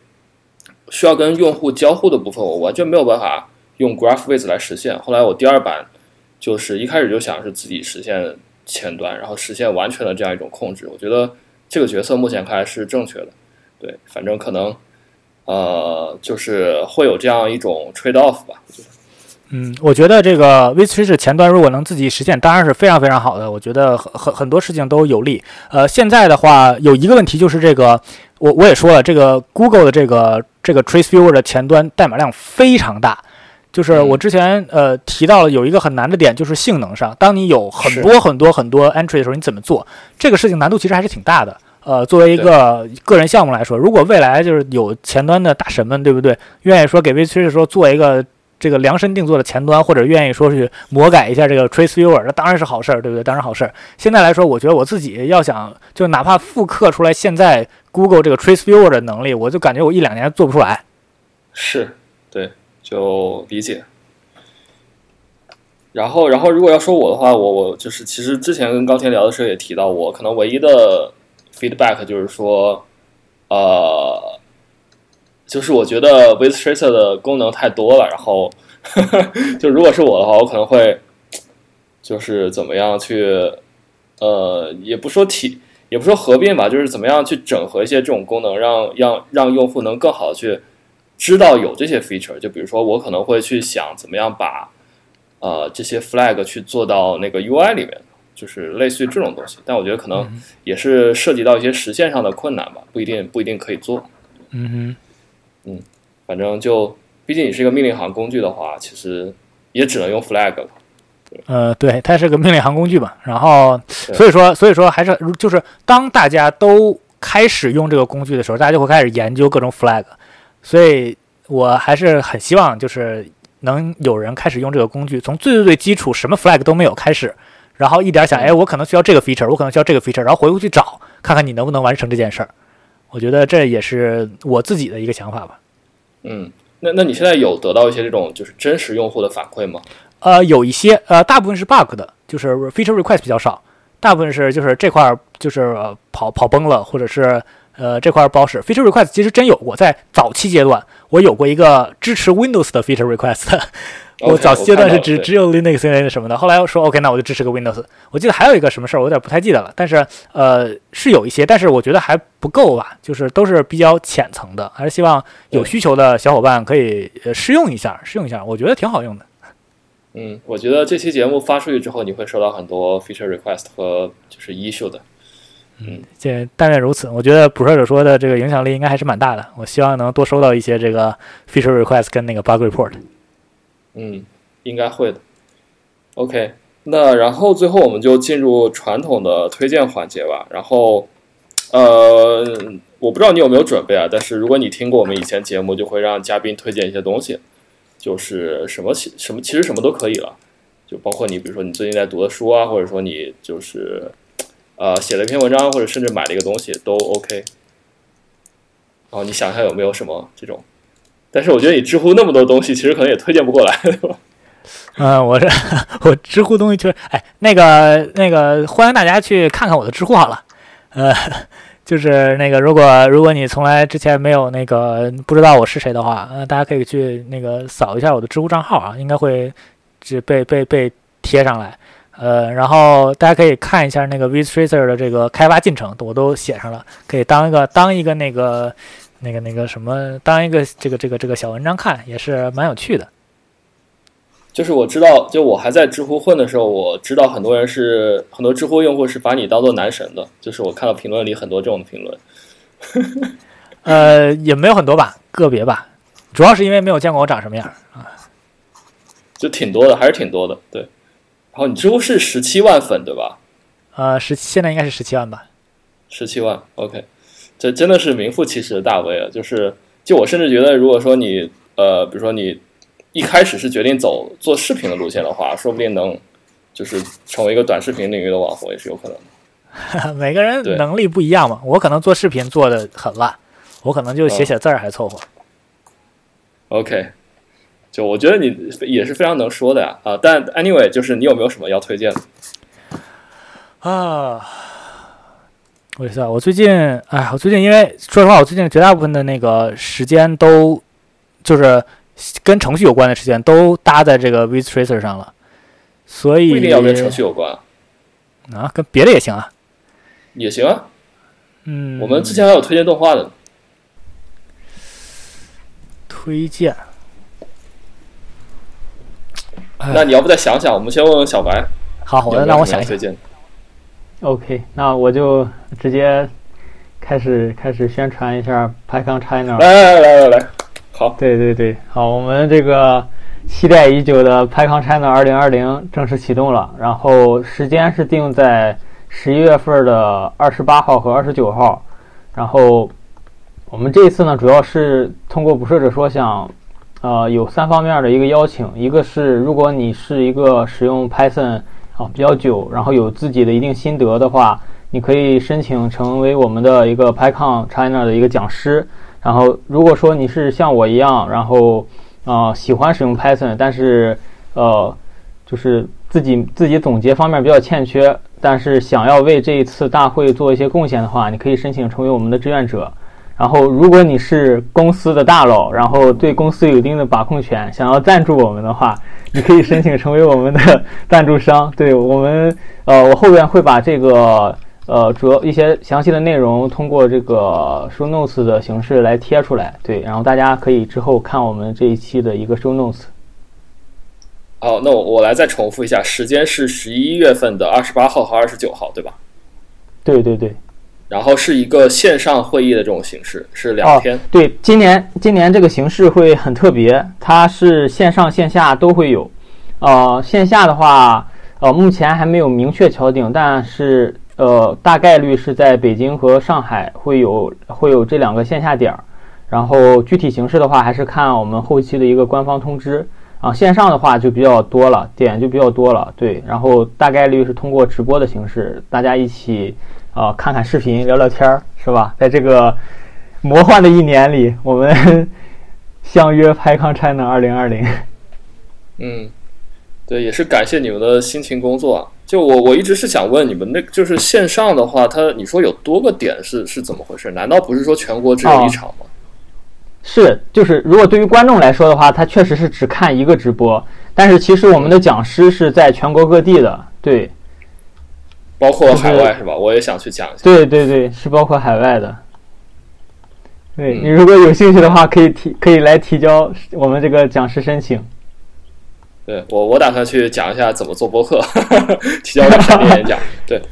需要跟用户交互的部分，我完全没有办法用 GraphViz 来实现。后来我第二版就是一开始就想是自己实现前端，然后实现完全的这样一种控制。我觉得这个决策目前看来是正确的。对，反正可能。呃，就是会有这样一种 trade off 吧。嗯，我觉得这个 v t r 前端如果能自己实现，当然是非常非常好的。我觉得很很很多事情都有利。呃，现在的话有一个问题就是这个，我我也说了，这个 Google 的这个这个 Trace Viewer 的前端代码量非常大。就是我之前呃提到了有一个很难的点，就是性能上，当你有很多很多很多 entry 的时候，你怎么做？这个事情难度其实还是挺大的。呃，作为一个个人项目来说，如果未来就是有前端的大神们，对不对？愿意说给 v c e 说做一个这个量身定做的前端，或者愿意说去魔改一下这个 Trace Viewer，那当然是好事儿，对不对？当然好事儿。现在来说，我觉得我自己要想就哪怕复刻出来现在 Google 这个 Trace Viewer 的能力，我就感觉我一两年做不出来。是，对，就理解。然后，然后如果要说我的话，我我就是其实之前跟高天聊的时候也提到，我可能唯一的。feedback 就是说，呃，就是我觉得 with tracer 的功能太多了，然后 就如果是我的话，我可能会就是怎么样去，呃，也不说体，也不说合并吧，就是怎么样去整合一些这种功能，让让让用户能更好的去知道有这些 feature，就比如说我可能会去想怎么样把呃这些 flag 去做到那个 UI 里面，就是类似于这种东西。但我觉得可能也是涉及到一些实现上的困难吧，不一定不一定可以做。嗯哼，反正就毕竟你是一个命令行工具的话，其实也只能用 flag 了。呃，对，它是个命令行工具嘛。然后所以说所以说还是就是当大家都开始用这个工具的时候，大家就会开始研究各种 flag。所以我还是很希望就是能有人开始用这个工具，从最最最基础什么 flag 都没有开始，然后一点想，哎，我可能需要这个 feature，我可能需要这个 feature，然后回过去找看看你能不能完成这件事儿。我觉得这也是我自己的一个想法吧。嗯，那那你现在有得到一些这种就是真实用户的反馈吗？呃，有一些，呃，大部分是 bug 的，就是 feature request 比较少，大部分是就是这块就是跑跑崩了，或者是呃这块不好使。feature request 其实真有过，在早期阶段我有过一个支持 Windows 的 feature request。我早期阶段是只只有 Linux 那什么的，后来我说 OK，那我就支持个 Windows。我记得还有一个什么事儿，我有点不太记得了，但是呃是有一些，但是我觉得还不够吧，就是都是比较浅层的，还是希望有需求的小伙伴可以呃试用一下，试用一下，我觉得挺好用的。嗯，我觉得这期节目发出去之后，你会收到很多 feature request 和就是 issue 的。嗯，这但愿如此。我觉得捕蛇者说的这个影响力应该还是蛮大的，我希望能多收到一些这个 feature request 跟那个 bug report。嗯，应该会的。OK，那然后最后我们就进入传统的推荐环节吧。然后，呃，我不知道你有没有准备啊？但是如果你听过我们以前节目，就会让嘉宾推荐一些东西，就是什么其什么其实什么都可以了，就包括你比如说你最近在读的书啊，或者说你就是呃写了一篇文章，或者甚至买了一个东西都 OK。然后你想一下有没有什么这种？但是我觉得你知乎那么多东西，其实可能也推荐不过来，对吧？嗯，我是我知乎东西确实，哎，那个那个，欢迎大家去看看我的知乎好了。呃，就是那个，如果如果你从来之前没有那个不知道我是谁的话，呃，大家可以去那个扫一下我的知乎账号啊，应该会只被被被贴上来。呃，然后大家可以看一下那个 Vtracer 的这个开发进程，我都写上了，可以当一个当一个那个。那个那个什么，当一个这个这个这个小文章看也是蛮有趣的。就是我知道，就我还在知乎混的时候，我知道很多人是很多知乎用户是把你当做男神的。就是我看到评论里很多这种评论。呃，也没有很多吧，个别吧，主要是因为没有见过我长什么样啊。就挺多的，还是挺多的，对。然后你知乎是十七万粉对吧？呃，十现在应该是十七万吧。十七万，OK。这真的是名副其实的大 V 啊！就是，就我甚至觉得，如果说你，呃，比如说你一开始是决定走做视频的路线的话，说不定能就是成为一个短视频领域的网红也是有可能的。每个人能力不一样嘛，我可能做视频做的很烂，我可能就写写字儿还凑合。OK，就我觉得你也是非常能说的呀啊！但 anyway，就是你有没有什么要推荐的啊？我也是啊，我最近，哎，我最近因为说实话，我最近绝大部分的那个时间都，就是跟程序有关的时间都搭在这个 Vtracer 上了，所以不一定要跟程序有关啊，跟别的也行啊，也行啊，嗯，我们之前还有推荐动画的，推荐，那你要不再想想？我们先问问小白，好，我让我想一下。OK，那我就直接开始开始宣传一下 PyCon China。来来来来来，好，对对对，好，我们这个期待已久的 PyCon China 2020正式启动了，然后时间是定在十一月份的二十八号和二十九号。然后我们这一次呢，主要是通过捕摄者说想，呃，有三方面的一个邀请，一个是如果你是一个使用 Python。啊，比较久，然后有自己的一定心得的话，你可以申请成为我们的一个 PyCon China 的一个讲师。然后，如果说你是像我一样，然后啊喜欢使用 Python，但是呃就是自己自己总结方面比较欠缺，但是想要为这一次大会做一些贡献的话，你可以申请成为我们的志愿者。然后，如果你是公司的大佬，然后对公司有一定的把控权，想要赞助我们的话，你可以申请成为我们的赞助商。对我们，呃，我后边会把这个呃，主要一些详细的内容通过这个 show notes 的形式来贴出来，对，然后大家可以之后看我们这一期的一个 show notes。好，那我我来再重复一下，时间是十一月份的二十八号和二十九号，对吧？对对对。然后是一个线上会议的这种形式，是两天。对，今年今年这个形式会很特别，它是线上线下都会有。呃，线下的话，呃，目前还没有明确敲定，但是呃，大概率是在北京和上海会有会有这两个线下点儿。然后具体形式的话，还是看我们后期的一个官方通知。啊，线上的话就比较多了，点就比较多了。对，然后大概率是通过直播的形式，大家一起。啊，看看视频，聊聊天儿，是吧？在这个魔幻的一年里，我们 相约拍康 China 二零二零。嗯，对，也是感谢你们的辛勤工作啊。就我，我一直是想问你们，那就是线上的话，它你说有多个点是是怎么回事？难道不是说全国只有一场吗？是，就是如果对于观众来说的话，他确实是只看一个直播，但是其实我们的讲师是在全国各地的，对。包括海外是吧？我也想去讲一下。对对对，是包括海外的。对你如果有兴趣的话，可以提可以来提交我们这个讲师申请。对我我打算去讲一下怎么做播客，提交个闪电演讲。对，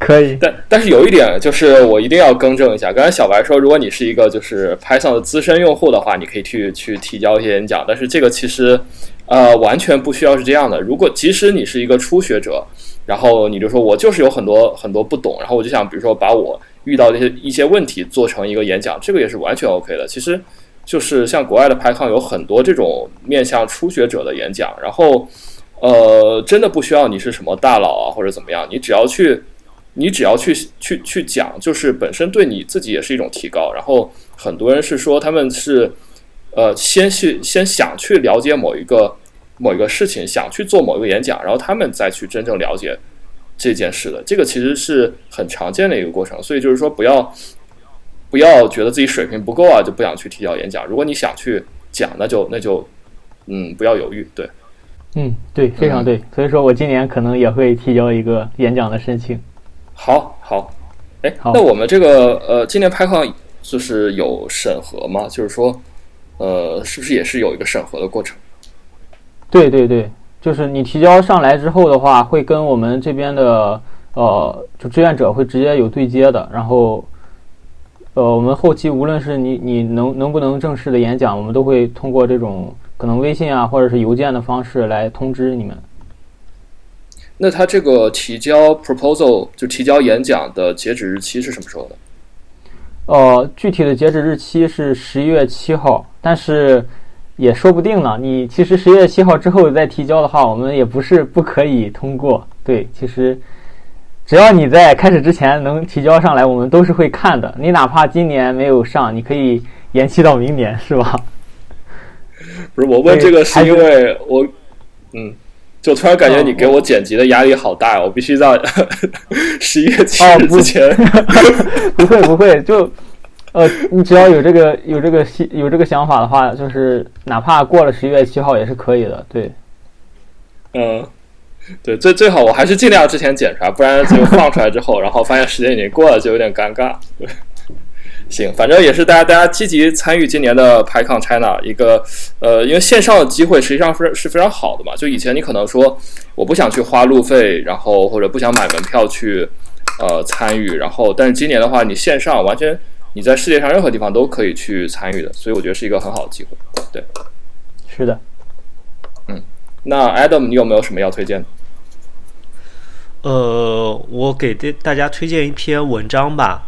可以。但但是有一点就是我一定要更正一下，刚才小白说，如果你是一个就是 Python 的资深用户的话，你可以去去提交一些演讲。但是这个其实呃完全不需要是这样的。如果即使你是一个初学者。然后你就说，我就是有很多很多不懂，然后我就想，比如说把我遇到的一些一些问题做成一个演讲，这个也是完全 OK 的。其实，就是像国外的 PyCon 有很多这种面向初学者的演讲，然后，呃，真的不需要你是什么大佬啊或者怎么样，你只要去，你只要去去去讲，就是本身对你自己也是一种提高。然后很多人是说他们是，呃，先去先想去了解某一个。某一个事情想去做某一个演讲，然后他们再去真正了解这件事的，这个其实是很常见的一个过程。所以就是说，不要不要觉得自己水平不够啊，就不想去提交演讲。如果你想去讲，那就那就嗯，不要犹豫。对，嗯，对，非常对。所以说我今年可能也会提交一个演讲的申请。好，好，哎，那我们这个呃，今年拍抗就是有审核吗？就是说，呃，是不是也是有一个审核的过程？对对对，就是你提交上来之后的话，会跟我们这边的呃，就志愿者会直接有对接的。然后，呃，我们后期无论是你你能能不能正式的演讲，我们都会通过这种可能微信啊或者是邮件的方式来通知你们。那他这个提交 proposal 就提交演讲的截止日期是什么时候的？呃，具体的截止日期是十一月七号，但是。也说不定呢。你其实十月七号之后再提交的话，我们也不是不可以通过。对，其实只要你在开始之前能提交上来，我们都是会看的。你哪怕今年没有上，你可以延期到明年，是吧？不是我问这个，是因为我，嗯，就突然感觉你给我剪辑的压力好大，我必须在 十一月七日之前。不会不会，就。呃，你只要有这个有这个心有这个想法的话，就是哪怕过了十一月七号也是可以的，对。嗯，对，最最好我还是尽量之前检查，不然就放出来之后，然后发现时间已经过了，就有点尴尬。对，行，反正也是大家大家积极参与今年的 PyCon China 一个呃，因为线上的机会实际上是是非常好的嘛。就以前你可能说我不想去花路费，然后或者不想买门票去呃参与，然后但是今年的话，你线上完全。你在世界上任何地方都可以去参与的，所以我觉得是一个很好的机会。对，是的。嗯，那 Adam，你有没有什么要推荐的？呃，我给大大家推荐一篇文章吧。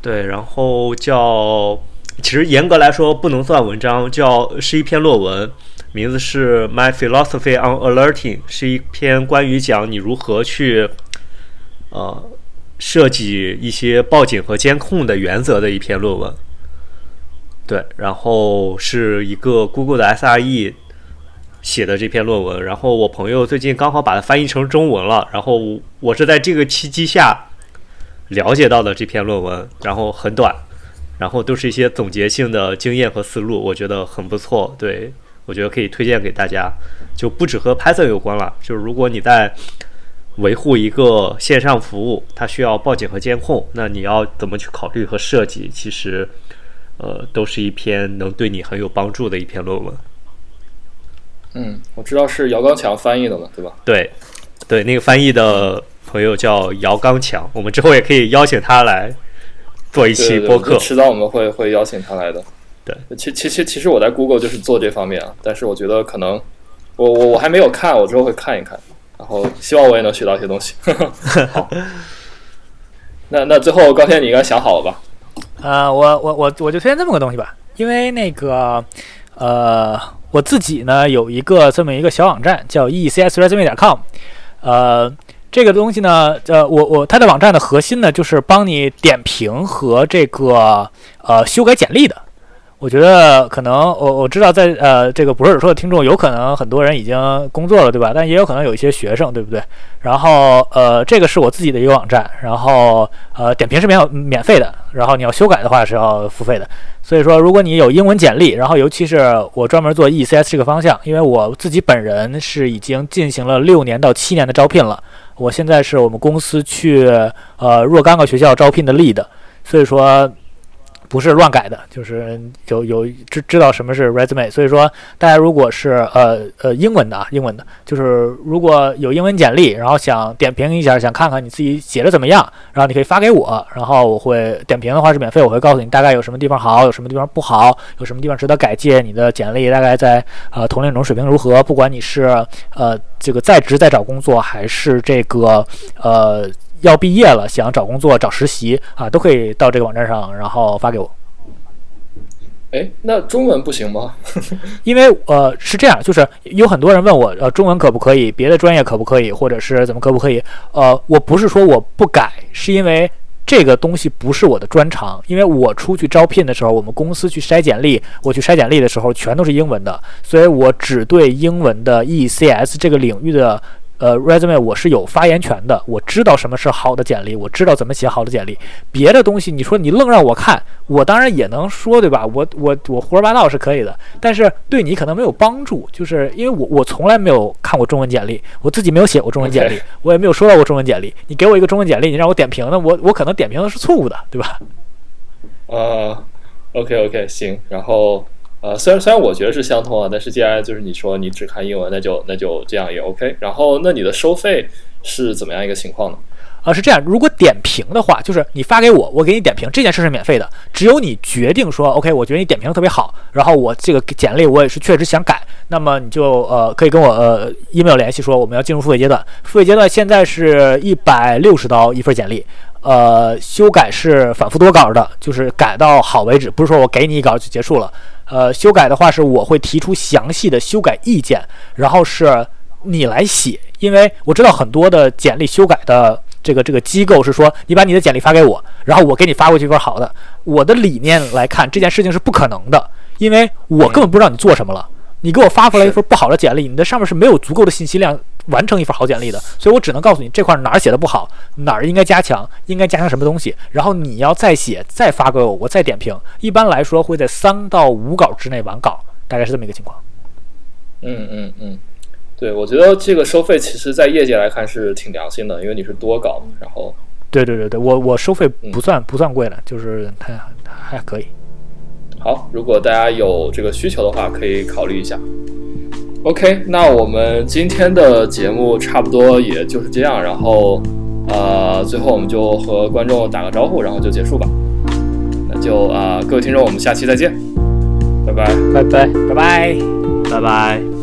对，然后叫，其实严格来说不能算文章，叫是一篇论文，名字是《My Philosophy on Alerting》，是一篇关于讲你如何去，呃。设计一些报警和监控的原则的一篇论文，对，然后是一个 Google 的 SRE 写的这篇论文，然后我朋友最近刚好把它翻译成中文了，然后我是在这个契机下了解到的这篇论文，然后很短，然后都是一些总结性的经验和思路，我觉得很不错，对我觉得可以推荐给大家，就不止和 Python 有关了，就是如果你在维护一个线上服务，它需要报警和监控，那你要怎么去考虑和设计？其实，呃，都是一篇能对你很有帮助的一篇论文。嗯，我知道是姚刚强翻译的嘛，对吧？对，对，那个翻译的朋友叫姚刚强，我们之后也可以邀请他来做一期播客。迟早我们会会邀请他来的。对，其其其其实我在 Google 就是做这方面啊，但是我觉得可能我我我还没有看，我之后会看一看，然后希望我也能学到一些东西。好，那那最后高天你应该想好了吧？呃，我我我我就推荐这么个东西吧，因为那个呃。我自己呢有一个这么一个小网站叫 e c s resume 点 com，呃，这个东西呢，呃，我我它的网站的核心呢就是帮你点评和这个呃修改简历的。我觉得可能我我知道在呃这个不是说的听众有可能很多人已经工作了对吧？但也有可能有一些学生对不对？然后呃这个是我自己的一个网站，然后呃点评是免免费的，然后你要修改的话是要付费的。所以说如果你有英文简历，然后尤其是我专门做 ECS 这个方向，因为我自己本人是已经进行了六年到七年的招聘了，我现在是我们公司去呃若干个学校招聘的 lead，所以说。不是乱改的，就是有有知知道什么是 resume，所以说大家如果是呃呃英文的啊，英文的，就是如果有英文简历，然后想点评一下，想看看你自己写的怎么样，然后你可以发给我，然后我会点评的话是免费，我会告诉你大概有什么地方好，有什么地方不好，有什么地方值得改进，你的简历大概在呃同龄中水平如何，不管你是呃这个在职在找工作，还是这个呃。要毕业了，想找工作、找实习啊，都可以到这个网站上，然后发给我。哎，那中文不行吗？因为呃是这样，就是有很多人问我，呃，中文可不可以？别的专业可不可以？或者是怎么可不可以？呃，我不是说我不改，是因为这个东西不是我的专长。因为我出去招聘的时候，我们公司去筛简历，我去筛简历的时候全都是英文的，所以我只对英文的 ECS 这个领域的。呃，resume 我是有发言权的，我知道什么是好的简历，我知道怎么写好的简历。别的东西，你说你愣让我看，我当然也能说，对吧？我我我胡说八道是可以的，但是对你可能没有帮助，就是因为我我从来没有看过中文简历，我自己没有写过中文简历，我也没有收到过中文简历。你给我一个中文简历，你让我点评那，我我可能点评的是错误的，对吧？呃，OK OK，行，然后。呃，虽然虽然我觉得是相通啊，但是既然就是你说你只看英文，那就那就这样也 OK。然后，那你的收费是怎么样一个情况呢？啊，是这样，如果点评的话，就是你发给我，我给你点评，这件事是免费的。只有你决定说 OK，我觉得你点评特别好，然后我这个简历我也是确实想改，那么你就呃可以跟我呃 email 联系说我们要进入付费阶段。付费阶段现在是一百六十刀一份简历。呃，修改是反复多稿的，就是改到好为止，不是说我给你一稿就结束了。呃，修改的话是我会提出详细的修改意见，然后是你来写，因为我知道很多的简历修改的这个这个机构是说，你把你的简历发给我，然后我给你发过去一份好的。我的理念来看，这件事情是不可能的，因为我根本不知道你做什么了。你给我发过来一份不好的简历，你的上面是没有足够的信息量完成一份好简历的，所以我只能告诉你这块哪儿写的不好，哪儿应该加强，应该加强什么东西，然后你要再写再发给我，我再点评。一般来说会在三到五稿之内完稿，大概是这么一个情况。嗯嗯嗯，对，我觉得这个收费其实在业界来看是挺良心的，因为你是多稿，然后对对对对，我我收费不算不算贵的，就是它还可以。好，如果大家有这个需求的话，可以考虑一下。OK，那我们今天的节目差不多也就是这样，然后呃，最后我们就和观众打个招呼，然后就结束吧。那就啊，各位听众，我们下期再见，拜拜，拜拜，拜拜，拜拜。